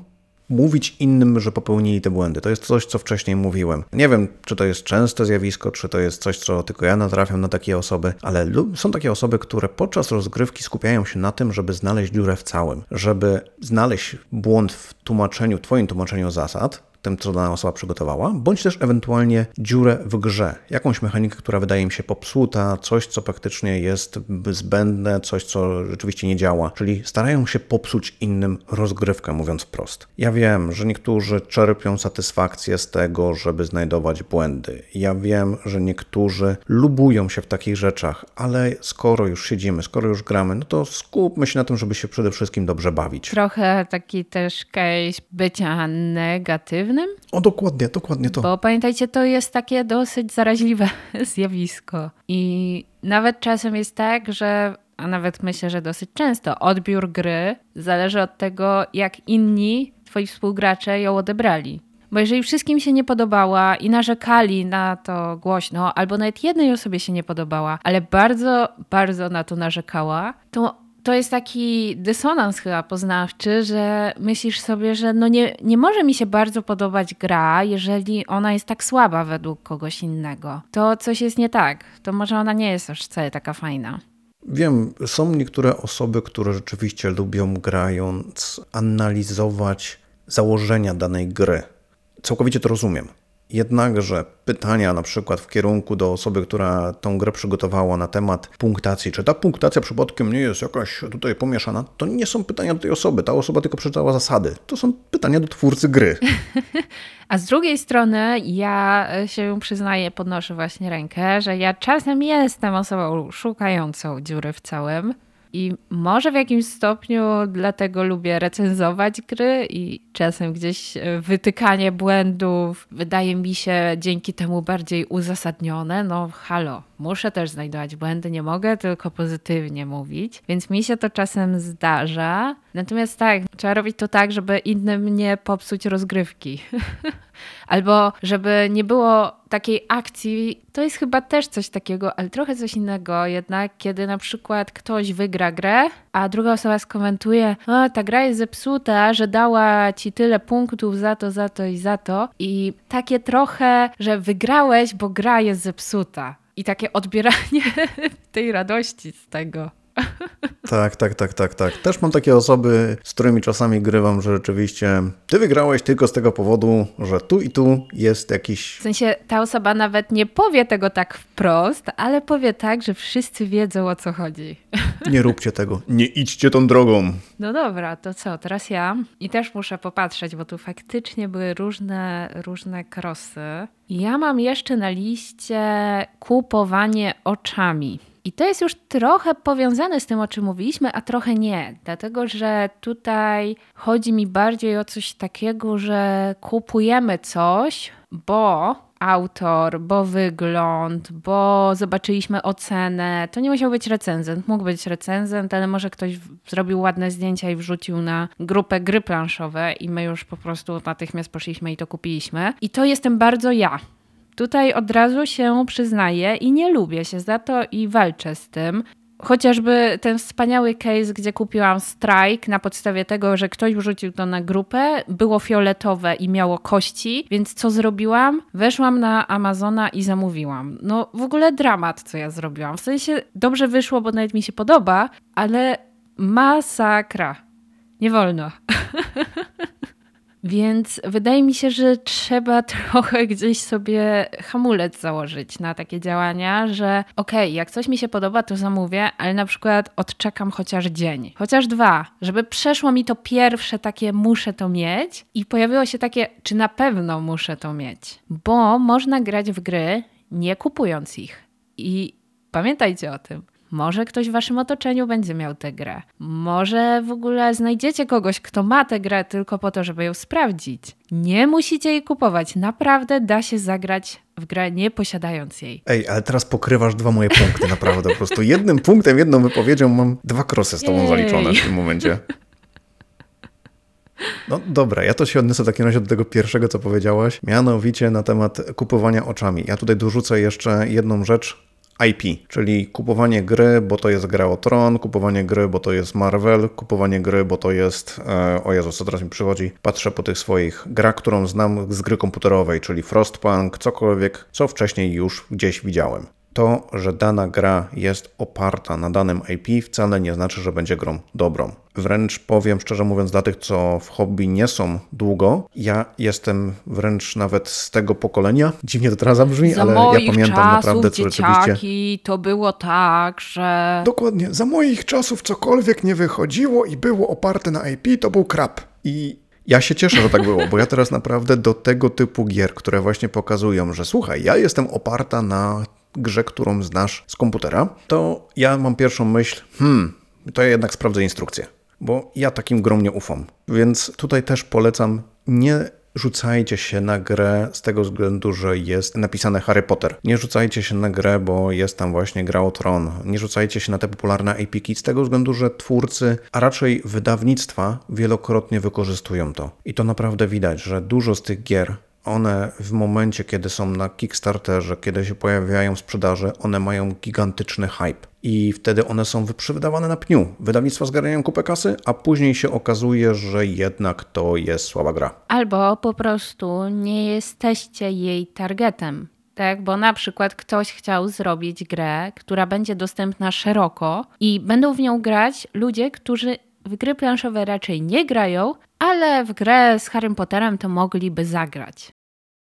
mówić innym, że popełnili te błędy. To jest coś, co wcześniej mówiłem. Nie wiem, czy to jest częste zjawisko, czy to jest coś, co tylko ja natrafiam na takie osoby, ale są takie osoby, które podczas rozgrywki skupiają się na tym, żeby znaleźć dziurę w całym, żeby znaleźć błąd w tłumaczeniu, twoim tłumaczeniu zasad, tym, co dana osoba przygotowała, bądź też ewentualnie dziurę w grze, jakąś mechanikę, która wydaje mi się popsuta, coś, co praktycznie jest zbędne, coś, co rzeczywiście nie działa, czyli starają się popsuć innym rozgrywkę, mówiąc wprost. Ja wiem, że niektórzy czerpią satysfakcję z tego, żeby znajdować błędy. Ja wiem, że niektórzy lubują się w takich rzeczach, ale skoro już siedzimy, skoro już gramy, no to skupmy się na tym, żeby się przede wszystkim dobrze bawić. Trochę taki też case bycia negatywnym o, dokładnie, dokładnie to. Bo pamiętajcie, to jest takie dosyć zaraźliwe zjawisko. I nawet czasem jest tak, że, a nawet myślę, że dosyć często, odbiór gry zależy od tego, jak inni, twoi współgracze ją odebrali. Bo jeżeli wszystkim się nie podobała i narzekali na to głośno, albo nawet jednej osobie się nie podobała, ale bardzo, bardzo na to narzekała, to to jest taki dysonans chyba poznawczy, że myślisz sobie, że no nie, nie może mi się bardzo podobać gra, jeżeli ona jest tak słaba według kogoś innego. To coś jest nie tak. To może ona nie jest aż wcale taka fajna. Wiem, są niektóre osoby, które rzeczywiście lubią grając analizować założenia danej gry. Całkowicie to rozumiem. Jednakże pytania na przykład w kierunku do osoby, która tą grę przygotowała na temat punktacji, czy ta punktacja przypadkiem nie jest jakaś tutaj pomieszana, to nie są pytania do tej osoby. Ta osoba tylko przeczytała zasady. To są pytania do twórcy gry. A z drugiej strony ja się przyznaję, podnoszę właśnie rękę, że ja czasem jestem osobą szukającą dziury w całym. I może w jakimś stopniu dlatego lubię recenzować gry i czasem gdzieś e, wytykanie błędów wydaje mi się dzięki temu bardziej uzasadnione. No halo, muszę też znajdować błędy, nie mogę tylko pozytywnie mówić, więc mi się to czasem zdarza. Natomiast tak, trzeba robić to tak, żeby innym nie popsuć rozgrywki. Albo żeby nie było takiej akcji, to jest chyba też coś takiego, ale trochę coś innego jednak, kiedy na przykład ktoś wygra grę, a druga osoba skomentuje, o, ta gra jest zepsuta, że dała ci tyle punktów za to, za to i za to. I takie trochę, że wygrałeś, bo gra jest zepsuta. I takie odbieranie tej radości z tego. Tak, tak, tak, tak, tak. Też mam takie osoby, z którymi czasami grywam, że rzeczywiście ty wygrałeś tylko z tego powodu, że tu i tu jest jakiś. W sensie ta osoba nawet nie powie tego tak wprost, ale powie tak, że wszyscy wiedzą o co chodzi. Nie róbcie tego, nie idźcie tą drogą. No dobra, to co, teraz ja. I też muszę popatrzeć, bo tu faktycznie były różne, różne krosy. Ja mam jeszcze na liście kupowanie oczami. I to jest już trochę powiązane z tym, o czym mówiliśmy, a trochę nie, dlatego że tutaj chodzi mi bardziej o coś takiego, że kupujemy coś, bo autor, bo wygląd, bo zobaczyliśmy ocenę. To nie musiał być recenzent, mógł być recenzent, ale może ktoś zrobił ładne zdjęcia i wrzucił na grupę gry planszowe i my już po prostu natychmiast poszliśmy i to kupiliśmy. I to jestem bardzo ja. Tutaj od razu się przyznaję i nie lubię się za to i walczę z tym. Chociażby ten wspaniały case, gdzie kupiłam strike na podstawie tego, że ktoś wrzucił to na grupę, było fioletowe i miało kości, więc co zrobiłam? Weszłam na Amazona i zamówiłam. No w ogóle dramat, co ja zrobiłam. W sensie dobrze wyszło, bo nawet mi się podoba, ale masakra. Nie wolno. Więc wydaje mi się, że trzeba trochę gdzieś sobie hamulec założyć na takie działania, że okej, okay, jak coś mi się podoba, to zamówię, ale na przykład odczekam chociaż dzień, chociaż dwa, żeby przeszło mi to pierwsze takie muszę to mieć i pojawiło się takie, czy na pewno muszę to mieć. Bo można grać w gry nie kupując ich. I pamiętajcie o tym. Może ktoś w waszym otoczeniu będzie miał tę grę. Może w ogóle znajdziecie kogoś, kto ma tę grę tylko po to, żeby ją sprawdzić. Nie musicie jej kupować. Naprawdę da się zagrać w grę nie posiadając jej. Ej, ale teraz pokrywasz dwa moje punkty, naprawdę. Po prostu jednym punktem, jedną wypowiedzią mam dwa krosy z tobą Jej. zaliczone w tym momencie. No dobra, ja to się odniosę w takim razie do tego pierwszego, co powiedziałaś, mianowicie na temat kupowania oczami. Ja tutaj dorzucę jeszcze jedną rzecz, IP, czyli kupowanie gry, bo to jest gra o Tron, kupowanie gry, bo to jest Marvel, kupowanie gry, bo to jest, e, o Jezu, co teraz mi przychodzi, patrzę po tych swoich grach, którą znam z gry komputerowej, czyli Frostpunk, cokolwiek, co wcześniej już gdzieś widziałem to, że dana gra jest oparta na danym IP, wcale nie znaczy, że będzie grą dobrą. Wręcz powiem szczerze mówiąc, dla tych, co w hobby nie są długo, ja jestem wręcz nawet z tego pokolenia. Dziwnie to teraz zabrzmi, za ale ja pamiętam naprawdę, co rzeczywiście. To było tak, że. Dokładnie. Za moich czasów cokolwiek nie wychodziło i było oparte na IP, to był krap. I ja się cieszę, że tak było, bo ja teraz naprawdę do tego typu gier, które właśnie pokazują, że słuchaj, ja jestem oparta na grze, którą znasz z komputera, to ja mam pierwszą myśl, hmm, to ja jednak sprawdzę instrukcję, bo ja takim grom nie ufam. Więc tutaj też polecam nie rzucajcie się na grę z tego względu, że jest napisane Harry Potter. Nie rzucajcie się na grę, bo jest tam właśnie gra o tron. Nie rzucajcie się na te popularne APK z tego względu, że twórcy, a raczej wydawnictwa wielokrotnie wykorzystują to. I to naprawdę widać, że dużo z tych gier one w momencie, kiedy są na Kickstarterze, kiedy się pojawiają w sprzedaży, one mają gigantyczny hype. I wtedy one są wyprzedawane na pniu. Wydawnictwa zgarniają kupę kasy, a później się okazuje, że jednak to jest słaba gra. Albo po prostu nie jesteście jej targetem. Tak, bo na przykład ktoś chciał zrobić grę, która będzie dostępna szeroko i będą w nią grać ludzie, którzy w gry planszowe raczej nie grają, ale w grę z Harrym Potterem to mogliby zagrać.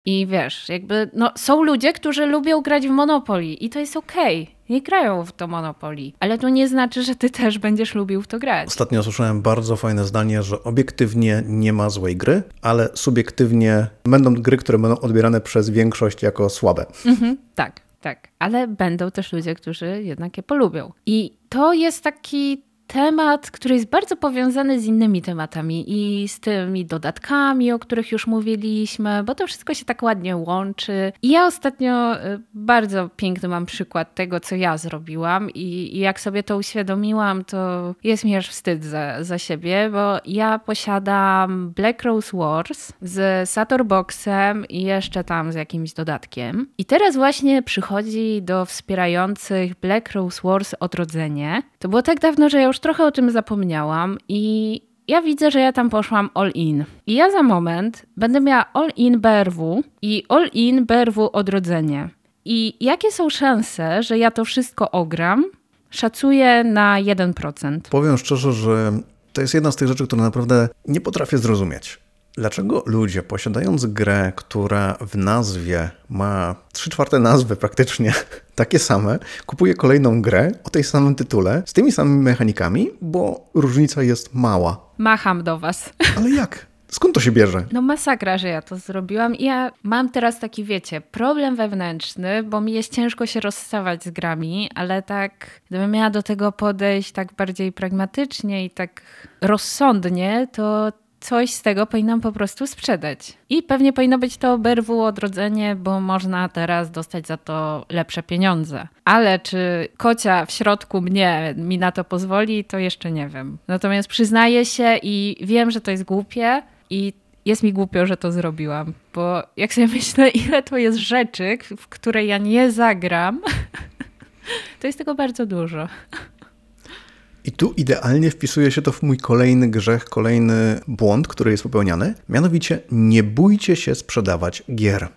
I wiesz, jakby, no, są ludzie, którzy lubią grać w Monopoly i to jest okej. Okay. Nie grają w to Monopoly, ale to nie znaczy, że ty też będziesz lubił w to grać. Ostatnio słyszałem bardzo fajne zdanie, że obiektywnie nie ma złej gry, ale subiektywnie będą gry, które będą odbierane przez większość jako słabe. Mhm, tak, tak. Ale będą też ludzie, którzy jednak je polubią. I to jest taki temat, który jest bardzo powiązany z innymi tematami i z tymi dodatkami, o których już mówiliśmy, bo to wszystko się tak ładnie łączy. I ja ostatnio y, bardzo piękny mam przykład tego, co ja zrobiłam i, jak sobie to uświadomiłam, to jest mi aż wstyd za, za siebie, bo ja posiadam Black Rose Wars z Sator Boxem i jeszcze tam z jakimś dodatkiem. I teraz właśnie przychodzi do wspierających Black Rose Wars odrodzenie. To było tak dawno, że ja już trochę o tym zapomniałam i ja widzę, że ja tam poszłam all in. I ja za moment będę miała all in BRW i all in BRW odrodzenie. I jakie są szanse, że ja to wszystko ogram? Szacuję na 1%. Powiem szczerze, że to jest jedna z tych rzeczy, które naprawdę nie potrafię zrozumieć. Dlaczego ludzie, posiadając grę, która w nazwie ma trzy czwarte nazwy praktycznie takie same, kupuje kolejną grę o tej samym tytule, z tymi samymi mechanikami, bo różnica jest mała? Macham do was. Ale jak? Skąd to się bierze? No masakra, że ja to zrobiłam. I ja mam teraz taki, wiecie, problem wewnętrzny, bo mi jest ciężko się rozstawać z grami, ale tak, gdybym miała do tego podejść tak bardziej pragmatycznie i tak rozsądnie, to coś z tego powinnam po prostu sprzedać. I pewnie powinno być to berwu odrodzenie, bo można teraz dostać za to lepsze pieniądze. Ale czy kocia w środku mnie mi na to pozwoli, to jeszcze nie wiem. Natomiast przyznaję się i wiem, że to jest głupie i jest mi głupio, że to zrobiłam, bo jak sobie myślę, ile to jest rzeczy, w które ja nie zagram, to jest tego bardzo dużo. I tu idealnie wpisuje się to w mój kolejny grzech, kolejny błąd, który jest popełniany. Mianowicie nie bójcie się sprzedawać gier.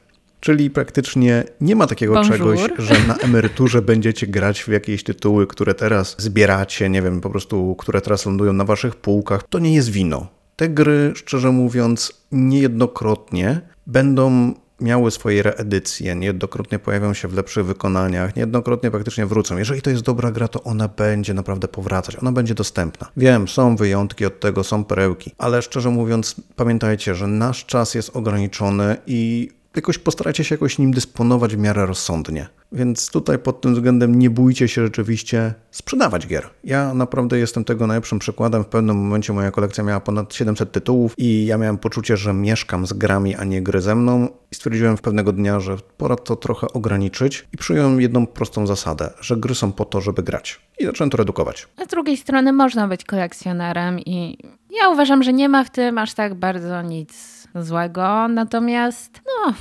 Czyli praktycznie nie ma takiego Bonjour. czegoś, że na emeryturze będziecie grać w jakieś tytuły, które teraz zbieracie, nie wiem, po prostu, które teraz lądują na waszych półkach. To nie jest wino. Te gry, szczerze mówiąc, niejednokrotnie będą miały swoje reedycje, niejednokrotnie pojawią się w lepszych wykonaniach, niejednokrotnie praktycznie wrócą. Jeżeli to jest dobra gra, to ona będzie naprawdę powracać, ona będzie dostępna. Wiem, są wyjątki od tego, są perełki, ale szczerze mówiąc, pamiętajcie, że nasz czas jest ograniczony i jakoś postarajcie się jakoś nim dysponować w miarę rozsądnie. Więc tutaj pod tym względem nie bójcie się rzeczywiście sprzedawać gier. Ja naprawdę jestem tego najlepszym przykładem. W pewnym momencie moja kolekcja miała ponad 700 tytułów i ja miałem poczucie, że mieszkam z grami, a nie gry ze mną. I stwierdziłem w pewnego dnia, że pora to trochę ograniczyć i przyjąłem jedną prostą zasadę, że gry są po to, żeby grać. I zacząłem to redukować. A z drugiej strony można być kolekcjonerem i ja uważam, że nie ma w tym aż tak bardzo nic złego. Natomiast, no,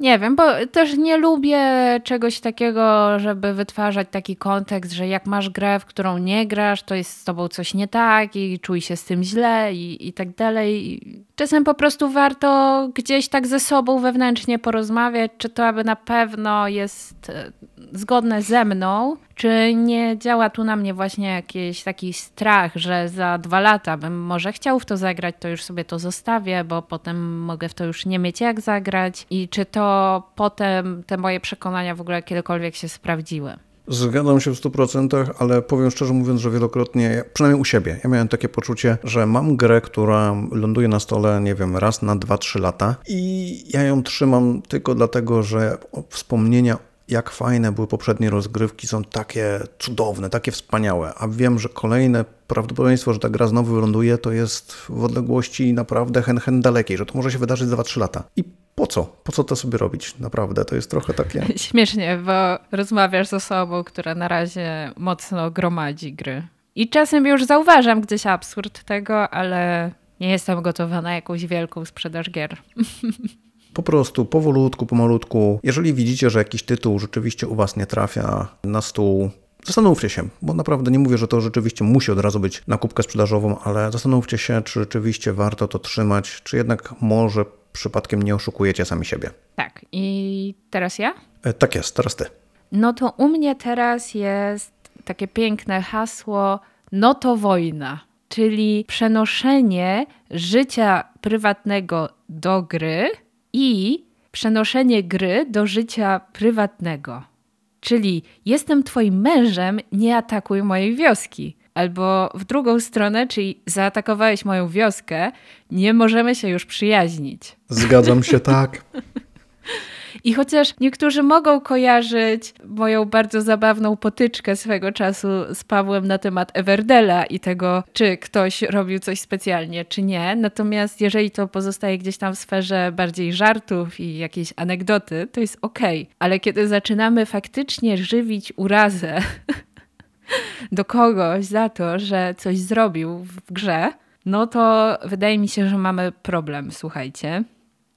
nie wiem, bo też nie lubię czegoś takiego, żeby wytwarzać taki kontekst, że jak masz grę, w którą nie grasz, to jest z tobą coś nie tak i czuj się z tym źle i, i tak dalej. Czasem po prostu warto gdzieś tak ze sobą wewnętrznie porozmawiać, czy to aby na pewno jest e, zgodne ze mną, czy nie działa tu na mnie właśnie jakiś taki strach, że za dwa lata bym może chciał w to zagrać, to już sobie to zostawię, bo potem mogę w to już nie mieć jak zagrać i czy to potem te moje przekonania w ogóle kiedykolwiek się sprawdziły. Zgadzam się w 100%, ale powiem szczerze mówiąc, że wielokrotnie, przynajmniej u siebie, ja miałem takie poczucie, że mam grę, która ląduje na stole, nie wiem, raz na 2-3 lata i ja ją trzymam tylko dlatego, że wspomnienia jak fajne były poprzednie rozgrywki, są takie cudowne, takie wspaniałe, a wiem, że kolejne prawdopodobieństwo, że ta gra znowu wyląduje, to jest w odległości naprawdę hen, hen dalekiej, że to może się wydarzyć za 2-3 lata. I po co? Po co to sobie robić? Naprawdę, to jest trochę takie... Śmiesznie, bo rozmawiasz z osobą, która na razie mocno gromadzi gry. I czasem już zauważam gdzieś absurd tego, ale nie jestem gotowa na jakąś wielką sprzedaż gier. Po prostu powolutku, pomalutku. Jeżeli widzicie, że jakiś tytuł rzeczywiście u Was nie trafia na stół, zastanówcie się, bo naprawdę nie mówię, że to rzeczywiście musi od razu być na kubkę sprzedażową, ale zastanówcie się, czy rzeczywiście warto to trzymać, czy jednak może przypadkiem nie oszukujecie sami siebie. Tak, i teraz ja? E, tak jest, teraz Ty. No to u mnie teraz jest takie piękne hasło: no to wojna, czyli przenoszenie życia prywatnego do gry i przenoszenie gry do życia prywatnego. Czyli jestem twoim mężem, nie atakuj mojej wioski. Albo w drugą stronę, czyli zaatakowałeś moją wioskę, nie możemy się już przyjaźnić. Zgadzam się tak. I chociaż niektórzy mogą kojarzyć moją bardzo zabawną potyczkę swego czasu z Pawłem na temat Everdela i tego, czy ktoś robił coś specjalnie, czy nie, natomiast jeżeli to pozostaje gdzieś tam w sferze bardziej żartów i jakiejś anegdoty, to jest okej. Okay. Ale kiedy zaczynamy faktycznie żywić urazę do kogoś za to, że coś zrobił w grze, no to wydaje mi się, że mamy problem, słuchajcie.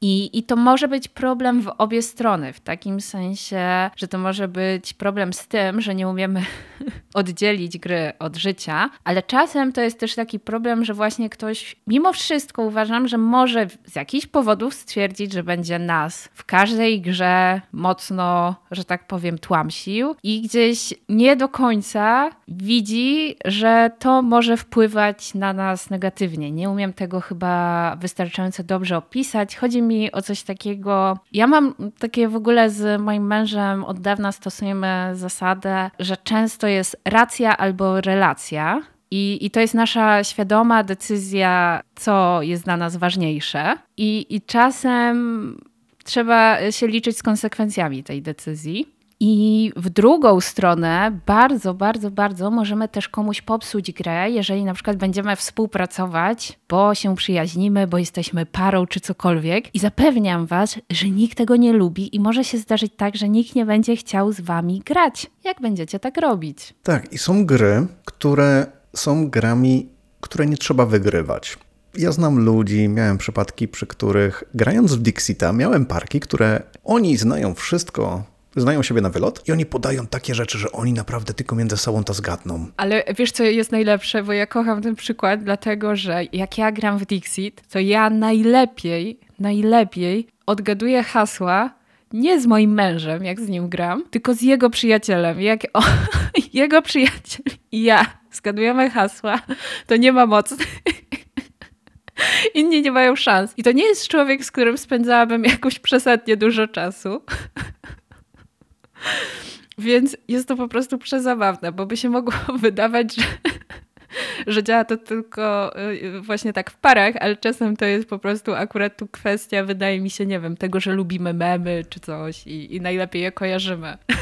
I, I to może być problem w obie strony, w takim sensie, że to może być problem z tym, że nie umiemy oddzielić gry od życia, ale czasem to jest też taki problem, że właśnie ktoś, mimo wszystko uważam, że może z jakichś powodów stwierdzić, że będzie nas w każdej grze mocno, że tak powiem, tłamsił i gdzieś nie do końca widzi, że to może wpływać na nas negatywnie. Nie umiem tego chyba wystarczająco dobrze opisać. Chodzi mi mi o coś takiego. Ja mam takie w ogóle z moim mężem od dawna stosujemy zasadę, że często jest racja albo relacja. I, I to jest nasza świadoma decyzja, co jest dla nas ważniejsze. I, I czasem trzeba się liczyć z konsekwencjami tej decyzji. I w drugą stronę bardzo, bardzo, bardzo możemy też komuś popsuć grę, jeżeli na przykład będziemy współpracować, bo się przyjaźnimy, bo jesteśmy parą czy cokolwiek. I zapewniam Was, że nikt tego nie lubi i może się zdarzyć tak, że nikt nie będzie chciał z Wami grać. Jak będziecie tak robić? Tak, i są gry, które są grami, które nie trzeba wygrywać. Ja znam ludzi, miałem przypadki, przy których grając w Dixita, miałem parki, które oni znają wszystko znają siebie na wylot i oni podają takie rzeczy, że oni naprawdę tylko między sobą to zgadną. Ale wiesz, co jest najlepsze? Bo ja kocham ten przykład, dlatego że jak ja gram w Dixit, to ja najlepiej, najlepiej odgaduję hasła nie z moim mężem, jak z nim gram, tylko z jego przyjacielem. Jak o, jego przyjaciel i ja zgadujemy hasła, to nie ma mocy. Inni nie mają szans. I to nie jest człowiek, z którym spędzałabym jakoś przesadnie dużo czasu. Więc jest to po prostu przezabawne, bo by się mogło wydawać, że, że działa to tylko y, właśnie tak w parach, ale czasem to jest po prostu akurat tu kwestia, wydaje mi się, nie wiem, tego, że lubimy memy czy coś i, i najlepiej je kojarzymy.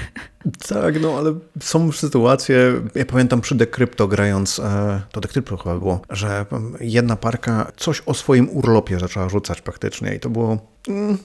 Tak, no ale są sytuacje, ja pamiętam przy Decrypto grając, e, to Decrypto chyba było, że jedna parka coś o swoim urlopie zaczęła rzucać praktycznie i to było... Mm,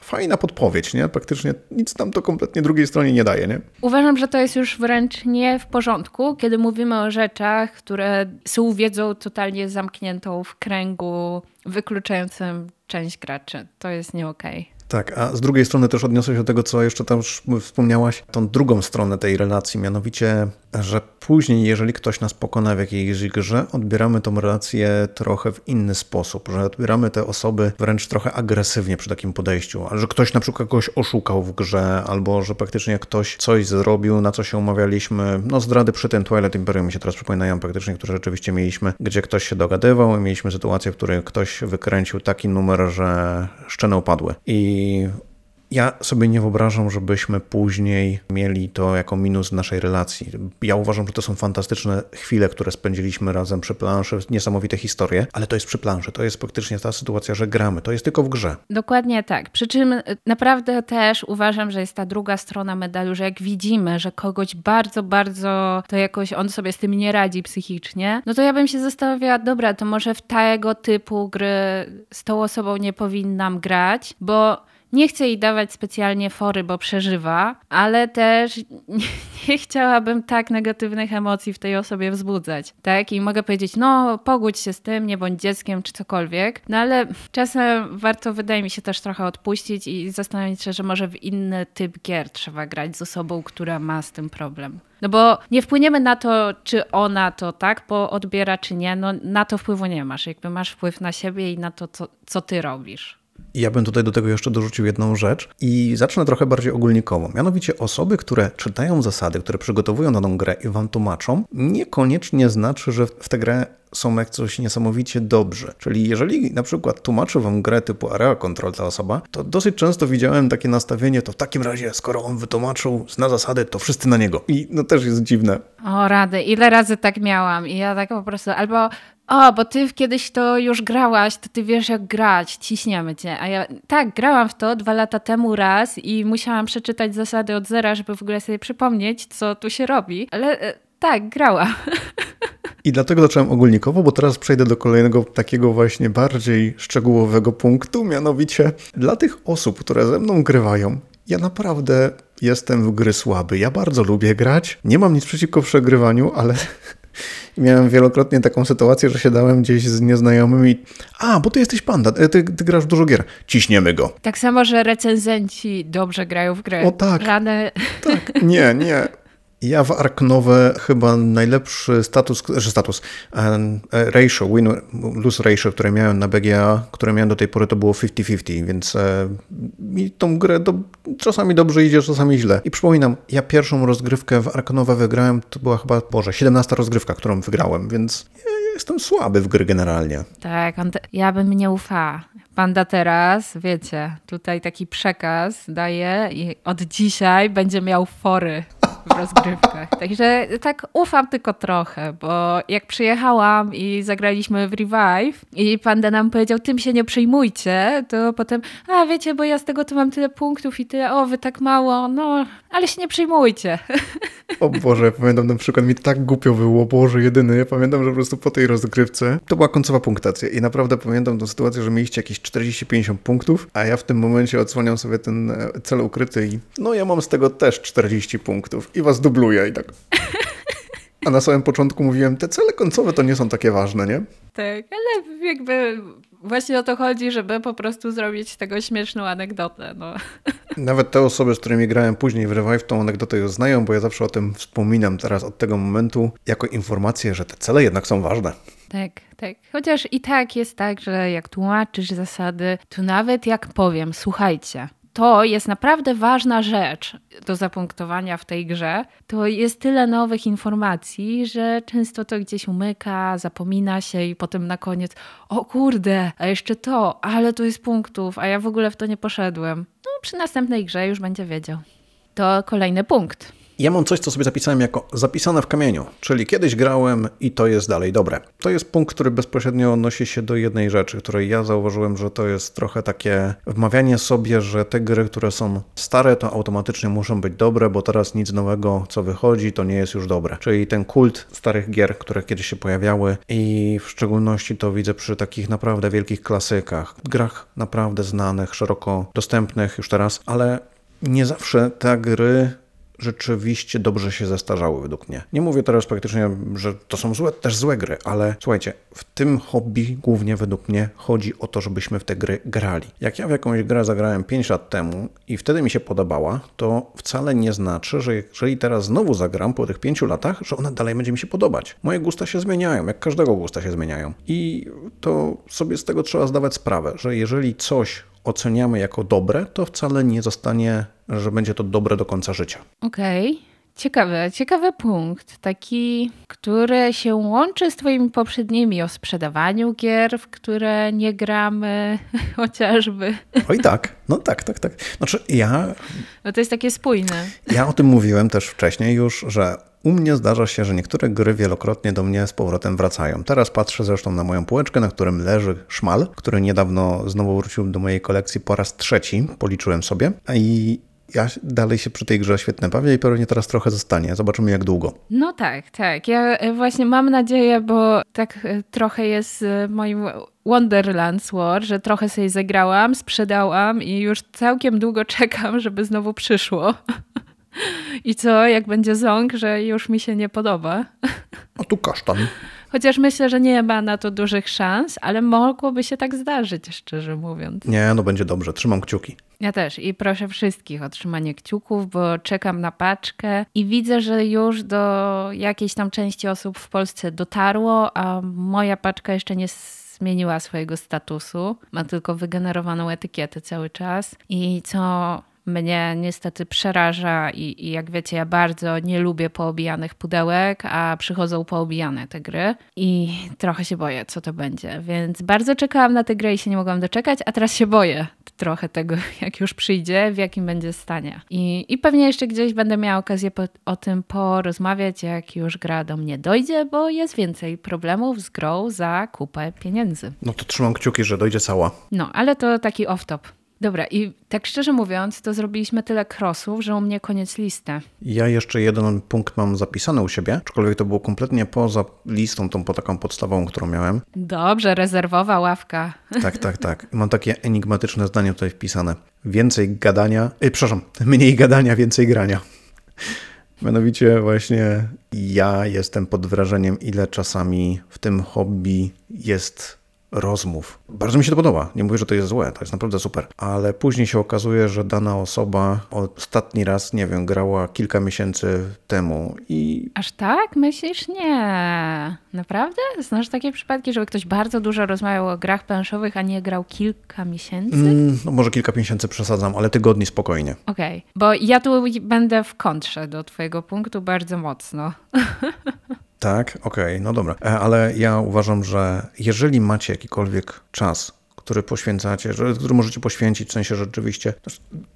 fajna podpowiedź, nie? Praktycznie nic nam to kompletnie drugiej stronie nie daje, nie? Uważam, że to jest już wręcz nie w porządku, kiedy mówimy o rzeczach, które są wiedzą totalnie zamkniętą w kręgu wykluczającym część graczy. To jest nie okej. Okay. Tak, a z drugiej strony też odniosę się do tego, co jeszcze tam już wspomniałaś, tą drugą stronę tej relacji, mianowicie, że później, jeżeli ktoś nas pokona w jakiejś grze, odbieramy tą relację trochę w inny sposób, że odbieramy te osoby wręcz trochę agresywnie przy takim podejściu, że ktoś na przykład kogoś oszukał w grze, albo że praktycznie ktoś coś zrobił, na co się umawialiśmy, no zdrady przy tym Twilight Imperium mi się teraz przypominają praktycznie, które rzeczywiście mieliśmy, gdzie ktoś się dogadywał i mieliśmy sytuację, w której ktoś wykręcił taki numer, że szczeny upadły. I Ja sobie nie wyobrażam, żebyśmy później mieli to jako minus naszej relacji. Ja uważam, że to są fantastyczne chwile, które spędziliśmy razem przy planszy, niesamowite historie, ale to jest przy planszy. To jest faktycznie ta sytuacja, że gramy. To jest tylko w grze. Dokładnie tak. Przy czym y, naprawdę też uważam, że jest ta druga strona medalu, że jak widzimy, że kogoś bardzo, bardzo to jakoś on sobie z tym nie radzi psychicznie, no to ja bym się zastanawiała, dobra, to może w tego typu gry z tą osobą nie powinnam grać, bo nie chcę jej dawać specjalnie fory, bo przeżywa, ale też nie, nie, chciałabym tak negatywnych emocji w tej osobie wzbudzać. Tak? I mogę powiedzieć, no pogódź się z tym, nie bądź dzieckiem czy cokolwiek. No ale czasem warto, wydaje mi się, też trochę odpuścić i zastanowić się, że może w inny typ gier trzeba grać z osobą, która ma z tym problem. No bo nie wpłyniemy na to, czy ona to tak bo odbiera, czy nie. No na to wpływu nie masz. Jakby masz wpływ na siebie i na to, co, co ty robisz. Ja bym tutaj do tego jeszcze dorzucił jedną rzecz i zacznę trochę bardziej ogólnikowo. Mianowicie osoby, które czytają zasady, które przygotowują daną grę i wam tłumaczą, niekoniecznie znaczy, że w tę grę są jak coś niesamowicie dobrze. Czyli jeżeli na przykład tłumaczy wam grę typu Area Control ta osoba, to dosyć często widziałem takie nastawienie, to w takim razie, skoro on wytłumaczył, zna zasady, to wszyscy na niego. I no też jest dziwne. O rady, ile razy tak miałam i ja tak po prostu, albo o, bo ty kiedyś to już grałaś, to ty wiesz jak grać, ciśniemy cię. A ja tak, grałam w to dwa lata temu raz i musiałam przeczytać zasady od zera, żeby w ogóle sobie przypomnieć, co tu się robi. Ale e, tak, grałam. I dlatego zacząłem ogólnikowo, bo teraz przejdę do kolejnego takiego właśnie bardziej szczegółowego punktu, mianowicie dla tych osób, które ze mną grywają, ja naprawdę jestem w gry słaby. Ja bardzo lubię grać. Nie mam nic przeciwko przegrywaniu, ale miałem wielokrotnie taką sytuację, że siadałem gdzieś z nieznajomymi. A, bo ty jesteś panda, ty, ty grasz dużo gier. Ciśniemy go. Tak samo, że recenzenci dobrze grają w grę. O tak. Żadne... Tak, nie, nie. Ja w Arknowe chyba najlepszy status, że status, ratio, win-lose ratio, które miałem na BGA, które miałem do tej pory, to było 50-50, więc e, mi tą grę do, czasami dobrze idzie, czasami źle. I przypominam, ja pierwszą rozgrywkę w Arknowe wygrałem, to była chyba, Boże, 17 rozgrywka, którą wygrałem, więc jestem słaby w gry generalnie. Tak, ja bym nie ufała. Panda teraz, wiecie, tutaj taki przekaz daje i od dzisiaj będzie miał fory rozgrywkach. Także tak ufam tylko trochę, bo jak przyjechałam i zagraliśmy w Revive i Panda nam powiedział, tym się nie przejmujcie, to potem, a wiecie, bo ja z tego to mam tyle punktów i tyle, o wy tak mało, no, ale się nie przejmujcie. O Boże, ja pamiętam na przykład mi tak głupio było, Boże, jedyny, ja pamiętam, że po prostu po tej rozgrywce, to była końcowa punktacja i naprawdę pamiętam tę sytuację, że mieliście jakieś 40-50 punktów, a ja w tym momencie odsłaniam sobie ten e, cel ukryty i no ja mam z tego też 40 punktów i was dubluję i tak. A na samym początku mówiłem, te cele końcowe to nie są takie ważne, nie? Tak, ale jakby właśnie o to chodzi, żeby po prostu zrobić tego śmieszną anegdotę. No. Nawet te osoby, z którymi grałem później w Revive, tą anegdotę już znają, bo ja zawsze o tym wspominam teraz od tego momentu, jako informację, że te cele jednak są ważne. Tak, tak. Chociaż i tak jest tak, że jak tłumaczysz zasady, to nawet jak powiem, słuchajcie, to jest naprawdę ważna rzecz do zapunktowania w tej grze. To jest tyle nowych informacji, że często to gdzieś umyka, zapomina się i potem na koniec, o kurde, a jeszcze to, ale to jest punktów, a ja w ogóle w to nie poszedłem. No, przy następnej grze już będzie wiedział. To kolejny punkt. Ja mam coś, co sobie zapisałem jako zapisane w kamieniu, czyli kiedyś grałem i to jest dalej dobre. To jest punkt, który bezpośrednio odnosi się do jednej rzeczy, której ja zauważyłem, że to jest trochę takie wmawianie sobie, że te gry, które są stare, to automatycznie muszą być dobre, bo teraz nic nowego, co wychodzi, to nie jest już dobre. Czyli ten kult starych gier, które kiedyś się pojawiały i w szczególności to widzę przy takich naprawdę wielkich klasykach, grach naprawdę znanych, szeroko dostępnych już teraz, ale nie zawsze te gry rzeczywiście dobrze się zestarzały według mnie. Nie mówię teraz praktycznie, że to są złe, też złe gry, ale słuchajcie, w tym hobby głównie według mnie chodzi o to, żebyśmy w te gry grali. Jak ja w jakąś grę zagrałem 5 lat temu i wtedy mi się podobała, to wcale nie znaczy, że jeżeli teraz znowu zagram po tych 5 latach, że ona dalej będzie mi się podobać. Moje gusta się zmieniają, jak każdego gusta się zmieniają. I to sobie z tego trzeba zdawać sprawę, że jeżeli coś oceniamy jako dobre, to wcale nie zostanie, że będzie to dobre do końca życia. Okej. Okay. Ciekawy, ciekawy punkt. Taki, który się łączy z Twoimi poprzednimi o sprzedawaniu gier, w które nie gramy, chociażby. Oj, tak. No tak, tak, tak. Znaczy, ja. No to jest takie spójne. Ja o tym mówiłem też wcześniej już, że u mnie zdarza się, że niektóre gry wielokrotnie do mnie z powrotem wracają. Teraz patrzę zresztą na moją półeczkę, na którym leży szmal, który niedawno znowu wrócił do mojej kolekcji po raz trzeci, policzyłem sobie. I ja dalej się przy tej grze świetnie bawię i pewnie teraz trochę zostanie. Zobaczymy jak długo. No tak, tak. Ja e, właśnie mam nadzieję, bo tak e, trochę jest moim Wonderlands War, że trochę sobie zagrałam, sprzedałam i już całkiem długo czekam, żeby znowu przyszło. I co, jak będzie ząg, że już mi się nie podoba? A tu kasztan. Chociaż myślę, że nie ma na to dużych szans, ale mogłoby się tak zdarzyć, szczerze mówiąc. Nie, no będzie dobrze, trzymam kciuki. Ja też i proszę wszystkich o trzymanie kciuków, bo czekam na paczkę i widzę, że już do jakiejś tam części osób w Polsce dotarło, a moja paczka jeszcze nie zmieniła swojego statusu. Ma tylko wygenerowaną etykietę cały czas. I co mnie niestety przeraża i, i, jak wiecie, ja bardzo nie lubię poobijanych pudełek, a przychodzą poobijane te gry i trochę się boję, co to będzie. Więc bardzo czekałam na tę grę i się nie mogłam doczekać, a teraz się boję trochę tego, jak już przyjdzie, w jakim będzie stanie. I, i pewnie jeszcze gdzieś będę miała okazję po, o tym porozmawiać, jak już gra do mnie dojdzie, bo jest więcej problemów z grą za kupę pieniędzy. No to trzymam kciuki, że dojdzie cała. No, ale to taki off-top. Dobra, i tak szczerze mówiąc, to zrobiliśmy tyle krosów, że u mnie koniec listy. Ja jeszcze jeden punkt mam zapisany u siebie, aczkolwiek to było kompletnie poza listą, tą po taką podstawową, którą miałem. Dobrze, rezerwowa ławka. Tak, tak, tak. Mam takie enigmatyczne zdanie tutaj wpisane. Więcej gadania, yy, przepraszam, mniej gadania, więcej grania. Mianowicie właśnie ja jestem pod wrażeniem, ile czasami w tym hobby jest rozmów. Bardzo mi się to podoba. Nie mówię, że to jest złe, to jest naprawdę super. Ale później się okazuje, że dana osoba ostatni raz, nie wiem, grała kilka miesięcy temu i. Aż tak? Myślisz? Nie. Naprawdę? Znasz takie przypadki, żeby ktoś bardzo dużo rozmawiał o grach planszowych, a nie grał kilka miesięcy? Mm, no może kilka miesięcy przesadzam, ale tygodni spokojnie. Okej, okay. bo ja tu będę w kontrze do Twojego punktu bardzo mocno. Tak, okej, okay, no dobra. E, ale ja uważam, że jeżeli macie jakikolwiek czas który poświęcacie, który możecie poświęcić, w sensie rzeczywiście,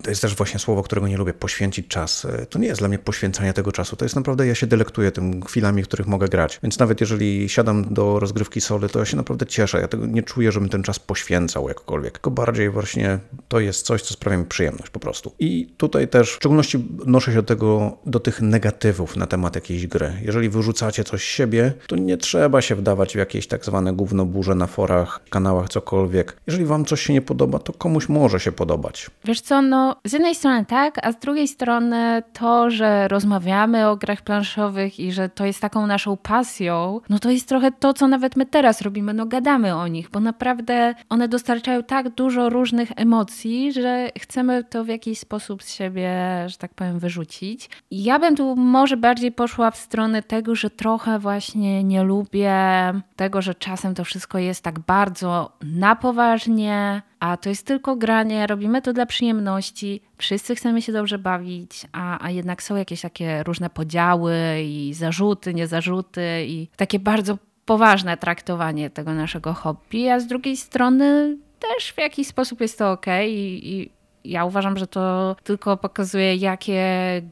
to jest też właśnie słowo, którego nie lubię, poświęcić czas. To nie jest dla mnie poświęcanie tego czasu, to jest naprawdę, ja się delektuję tym chwilami, w których mogę grać. Więc nawet jeżeli siadam do rozgrywki soli, to ja się naprawdę cieszę, ja tego nie czuję, żebym ten czas poświęcał jakkolwiek, tylko bardziej właśnie to jest coś, co sprawia mi przyjemność po prostu. I tutaj też w szczególności noszę się do tego, do tych negatywów na temat jakiejś gry. Jeżeli wyrzucacie coś z siebie, to nie trzeba się wdawać w jakieś tak zwane gównoburze na forach, kanałach, cokolwiek. Jeżeli wam coś się nie podoba, to komuś może się podobać. Wiesz co, no z jednej strony tak, a z drugiej strony to, że rozmawiamy o grach planszowych i że to jest taką naszą pasją, no to jest trochę to, co nawet my teraz robimy, no gadamy o nich, bo naprawdę one dostarczają tak dużo różnych emocji, że chcemy to w jakiś sposób z siebie, że tak powiem, wyrzucić. I ja bym tu może bardziej poszła w stronę tego, że trochę właśnie nie lubię tego, że czasem to wszystko jest tak bardzo na poważnie, poważnie, a to jest tylko granie, robimy to dla przyjemności, wszyscy chcemy się dobrze bawić, a, a jednak są jakieś takie różne podziały i zarzuty, niezarzuty i takie bardzo poważne traktowanie tego naszego hobby, a z drugiej strony też w jakiś sposób jest to ok i, i ja uważam, że to tylko pokazuje, jakie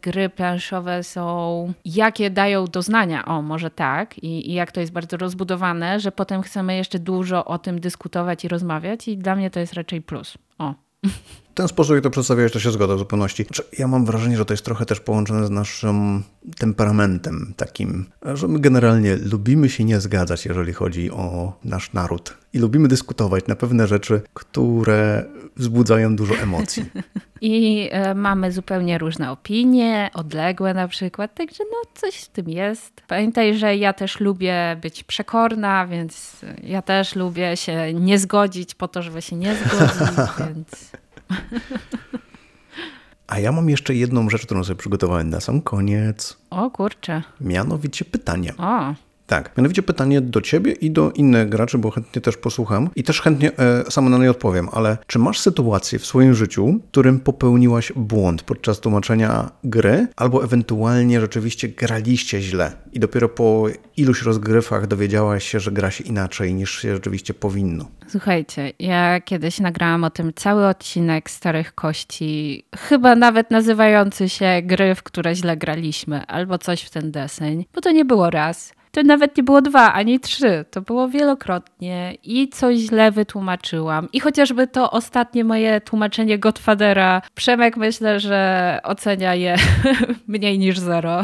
gry planszowe są, jakie dają doznania, o może tak, i, i jak to jest bardzo rozbudowane, że potem chcemy jeszcze dużo o tym dyskutować i rozmawiać, i dla mnie to jest raczej plus. O. Ten sposób, jak to przedstawiałeś, to się zgoda w zupełności. Znaczy, ja mam wrażenie, że to jest trochę też połączone z naszym temperamentem takim, że my generalnie lubimy się nie zgadzać, jeżeli chodzi o nasz naród. I lubimy dyskutować na pewne rzeczy, które wzbudzają dużo emocji. I e, mamy zupełnie różne opinie, odległe na przykład, także no coś w tym jest. Pamiętaj, że ja też lubię być przekorna, więc ja też lubię się nie zgodzić po to, żeby się nie zgodzić, więc... A ja mam jeszcze jedną rzecz, którą sobie przygotowałem na sam koniec. O kurczę. Mianowicie pytanie. O. Tak, mianowicie pytanie do ciebie i do innych graczy, bo chętnie też posłucham i też chętnie e, samo na nie odpowiem, ale czy masz sytuację w swoim życiu, w którym popełniłaś błąd podczas tłumaczenia gry, albo ewentualnie rzeczywiście graliście źle i dopiero po iluś rozgrywach dowiedziałaś się, że gra się inaczej niż się rzeczywiście powinno? Słuchajcie, ja kiedyś nagrałam o tym cały odcinek Starych Kości, chyba nawet nazywający się gry, w które źle graliśmy, albo coś w ten deseń, bo to nie było raz. To nawet nie było dwa, ani trzy. To było wielokrotnie i coś źle wytłumaczyłam. I chociażby to ostatnie moje tłumaczenie Godfathera, Przemek myślę, że ocenia je mniej niż zero.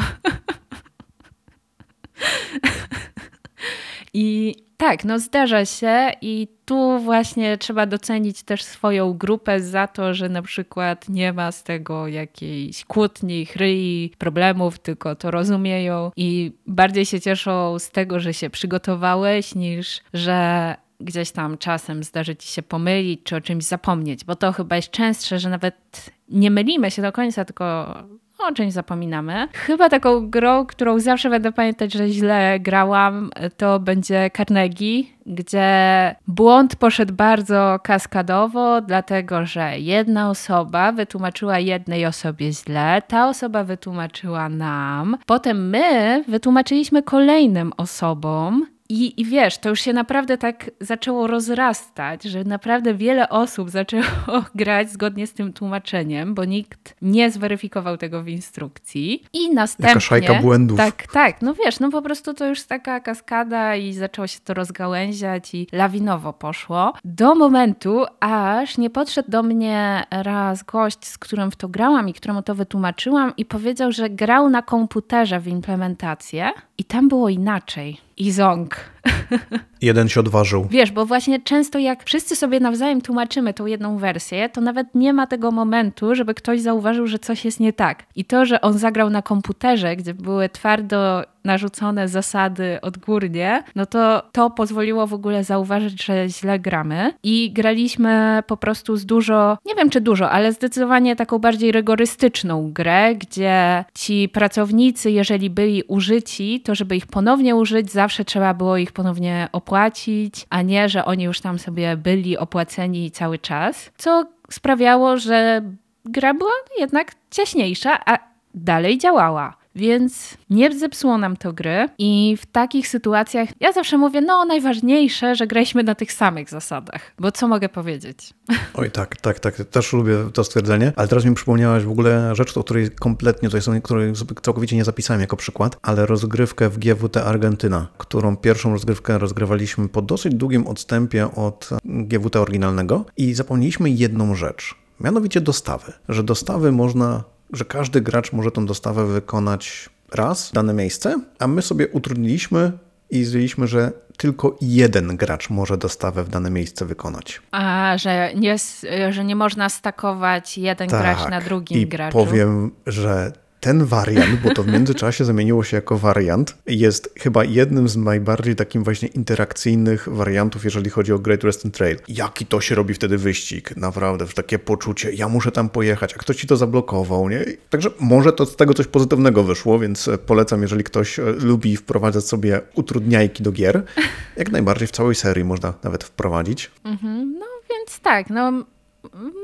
I tak, no zdarza się i tu właśnie trzeba docenić też swoją grupę za to, że na przykład nie ma z tego jakiejś kłótni, chryi, problemów, tylko to rozumieją i bardziej się cieszą z tego, że się przygotowałeś, niż że gdzieś tam czasem zdarzy ci się pomylić czy o czymś zapomnieć, bo to chyba jest częstsze, że nawet nie mylimy się do końca, tylko o czymś zapominamy. Chyba taką grą, którą zawsze będę pamiętać, że źle grałam, to będzie Carnegie, gdzie błąd poszedł bardzo kaskadowo, dlatego że jedna osoba wytłumaczyła jednej osobie źle, ta osoba wytłumaczyła nam, potem my wytłumaczyliśmy kolejnym osobom. I, I wiesz, to już się naprawdę tak zaczęło rozrastać, że naprawdę wiele osób zaczęło grać zgodnie z tym tłumaczeniem, bo nikt nie zweryfikował tego w instrukcji. I następnie. Jaka szajka błędów. Tak, tak. No wiesz, no po prostu to już taka kaskada i zaczęło się to rozgałęziać i lawinowo poszło. Do momentu, aż nie podszedł do mnie raz gość, z którym w to grałam i któremu to wytłumaczyłam, i powiedział, że grał na komputerze w implementację i tam było inaczej. I ząg. Jeden się odważył. Wiesz, bo właśnie często jak wszyscy sobie nawzajem tłumaczymy tą jedną wersję, to nawet nie ma tego momentu, żeby ktoś zauważył, że coś jest nie tak. I to, że on zagrał na komputerze, gdzie były twardo narzucone zasady odgórnie, no to to pozwoliło w ogóle zauważyć, że źle gramy. I graliśmy po prostu z dużo, nie wiem czy dużo, ale zdecydowanie taką bardziej rygorystyczną grę, gdzie ci pracownicy, jeżeli byli użyci, to żeby ich ponownie użyć, zawsze trzeba było ich ponownie opłacić, a nie, że oni już tam sobie byli opłaceni cały czas, co sprawiało, że gra była jednak ciaśniejsza, a dalej działała. Więc nie zepsuło nam to gry i w takich sytuacjach ja zawsze mówię, no najważniejsze, że graliśmy na tych samych zasadach, bo co mogę powiedzieć? Oj tak, tak, tak, też lubię to stwierdzenie, ale teraz mi przypomniałaś w ogóle rzecz, o której kompletnie tutaj której całkowicie nie zapisałem jako przykład, ale rozgrywkę w GWT Argentyna, którą pierwszą rozgrywkę rozgrywaliśmy po dosyć długim odstępie od GWT oryginalnego i zapomnieliśmy jedną rzecz, mianowicie dostawy, że dostawy można że każdy gracz może tą dostawę wykonać raz w dane miejsce, a my sobie utrudniliśmy i zdjęliśmy, że tylko jeden gracz może dostawę w dane miejsce wykonać. A, że nie, że nie można stakować jeden tak, gracz na drugim i graczu. Powiem, że ten wariant, bo to w międzyczasie zamieniło się jako wariant, jest chyba jednym z najbardziej takim właśnie interakcyjnych wariantów, jeżeli chodzi o Great Western Trail. Jaki to się robi wtedy wyścig, naprawdę, takie poczucie, ja muszę tam pojechać, a ktoś ci to zablokował, nie? Także może to z tego coś pozytywnego wyszło, więc polecam, jeżeli ktoś e, lubi wprowadzać sobie utrudniajki do gier, jak najbardziej w całej serii można nawet wprowadzić. Mhm, no więc tak, no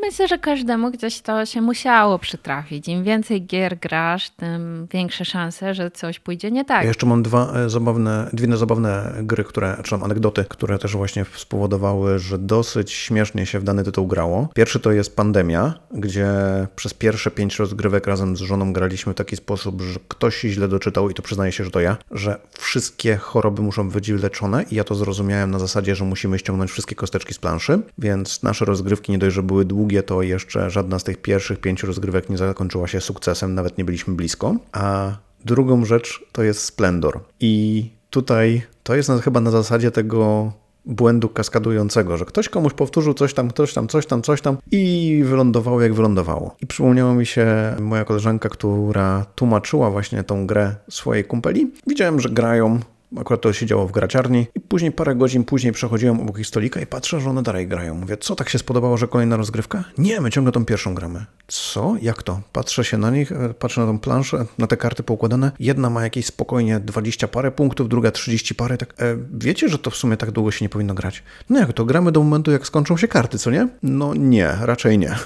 Myślę, że każdemu gdzieś to się musiało przytrafić. Im więcej gier grasz, tym większe szanse, że coś pójdzie nie tak. Ja jeszcze mam dwa e, zabawne, dwie zabawne gry, które, czy anegdoty, które też właśnie spowodowały, że dosyć śmiesznie się w dany tytuł grało. Pierwszy to jest Pandemia, gdzie przez pierwsze pięć rozgrywek razem z żoną graliśmy w taki sposób, że ktoś źle doczytał i to przyznaję się, że to ja, że wszystkie choroby muszą być leczone i ja to zrozumiałem na zasadzie, że musimy ściągnąć wszystkie kosteczki z planszy, więc nasze rozgrywki nie dość, że były długie, to jeszcze żadna z tych pierwszych pięciu rozgrywek nie zakończyła się sukcesem, nawet nie byliśmy blisko. A drugą rzecz to jest Splendor. I tutaj to jest chyba na zasadzie tego błędu kaskadującego, że ktoś komuś powtórzył coś tam, ktoś tam, coś tam, coś tam i wylądowało jak wylądowało. I przypomniała mi się moja koleżanka, która tłumaczyła właśnie tą grę swojej kumpeli. Widziałem, że grają Akurat to się działo w graciarni i później parę godzin później przechodziłem obok ich stolika i patrzę, że one dalej grają. Mówię, co tak się spodobało, że kolejna rozgrywka? Nie, my ciągle tą pierwszą gramy. Co? Jak to? Patrzę się na nich, e, patrzę na tą planszę, na te karty poukładane. Jedna ma jakieś spokojnie 20 parę punktów, druga 30 parę. Tak, e, wiecie, że to w sumie tak długo się nie powinno grać? No jak to? Gramy do momentu, jak skończą się karty, co nie? No nie, raczej nie.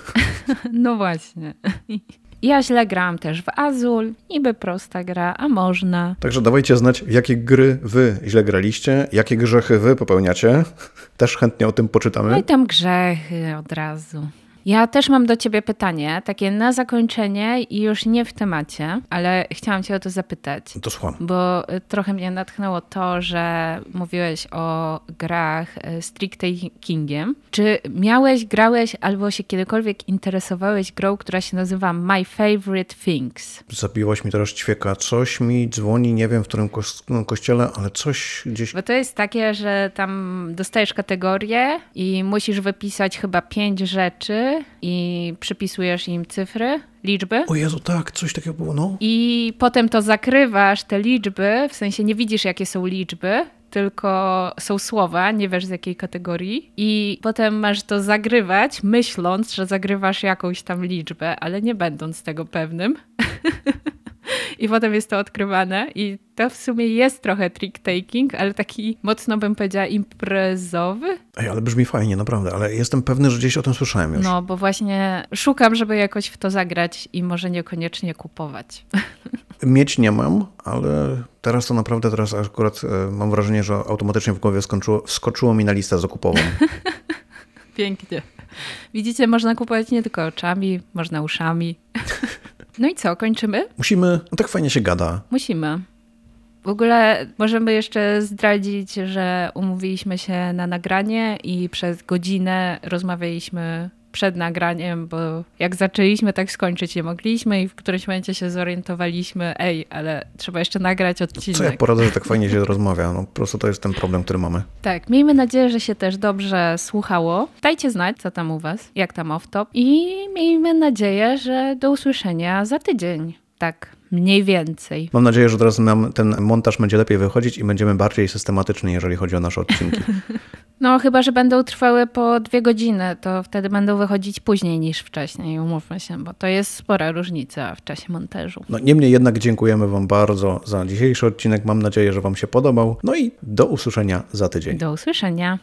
No właśnie. Ja źle grałam też w Azul, niby prosta gra, a można. Także dawajcie znać, w jakie gry wy źle graliście, jakie grzechy wy popełniacie. Też chętnie o tym poczytamy. No i tam grzechy od razu. Ja też mam do ciebie pytanie, takie na zakończenie i już nie w temacie, ale chciałam cię o to zapytać. To słucham. Bo y, trochę mnie natchnęło to, że mówiłeś o grach y, strict takingiem. Czy miałeś, grałeś albo się kiedykolwiek interesowałeś grą, która się nazywa My Favorite Things? Zabiłaś mi teraz ćwieka. Coś mi dzwoni, nie wiem w którym ko no, kościele, ale coś gdzieś... Bo to jest takie, że tam dostajesz kategorię i musisz wypisać chyba pięć rzeczy, i przypisujesz im cyfry, liczby. O Jezu, tak, coś takiego było, no. I potem to zakrywasz, te liczby, w sensie nie widzisz, jakie są liczby, tylko są słowa, nie wiesz z jakiej kategorii. I potem masz to zagrywać, myśląc, że zagrywasz jakąś tam liczbę, ale nie będąc tego pewnym. I potem jest to odkrywane i to w sumie jest trochę trick-taking, ale taki mocno bym powiedziała imprezowy. Ej, ale brzmi fajnie, naprawdę, ale jestem pewny, że gdzieś o tym słyszałem już. No, bo właśnie szukam, żeby jakoś w to zagrać i może niekoniecznie kupować. Mieć nie mam, ale teraz to naprawdę, teraz akurat e, mam wrażenie, że automatycznie w głowie skończyło, wskoczyło mi na listę zakupową. Pięknie. Widzicie, można kupować nie tylko oczami, można uszami. No i co, kończymy? Musimy, no tak fajnie się gada. Musimy. W ogóle możemy jeszcze zdradzić, że umówiliśmy się na nagranie i przez godzinę rozmawialiśmy przed nagraniem, bo jak zaczęliśmy, tak skończyć nie mogliśmy i w którymś momencie się zorientowaliśmy, ej, ale trzeba jeszcze nagrać odcinek. Co ja poradzę, że tak fajnie się rozmawia? No po prostu to jest ten problem, który mamy. Tak, miejmy nadzieję, że się też dobrze słuchało. Dajcie znać, co tam u was, jak tam off-top i miejmy nadzieję, że do usłyszenia za tydzień. Tak, mniej więcej. Mam nadzieję, że teraz nam ten montaż będzie lepiej wychodzić i będziemy bardziej systematyczni, jeżeli chodzi o nasze odcinki. No, chyba, że będą trwały po dwie godziny, to wtedy będą wychodzić później niż wcześniej, umówmy się, bo to jest spora różnica w czasie montażu. No, niemniej jednak dziękujemy Wam bardzo za dzisiejszy odcinek. Mam nadzieję, że Wam się podobał. No i do usłyszenia za tydzień. Do usłyszenia.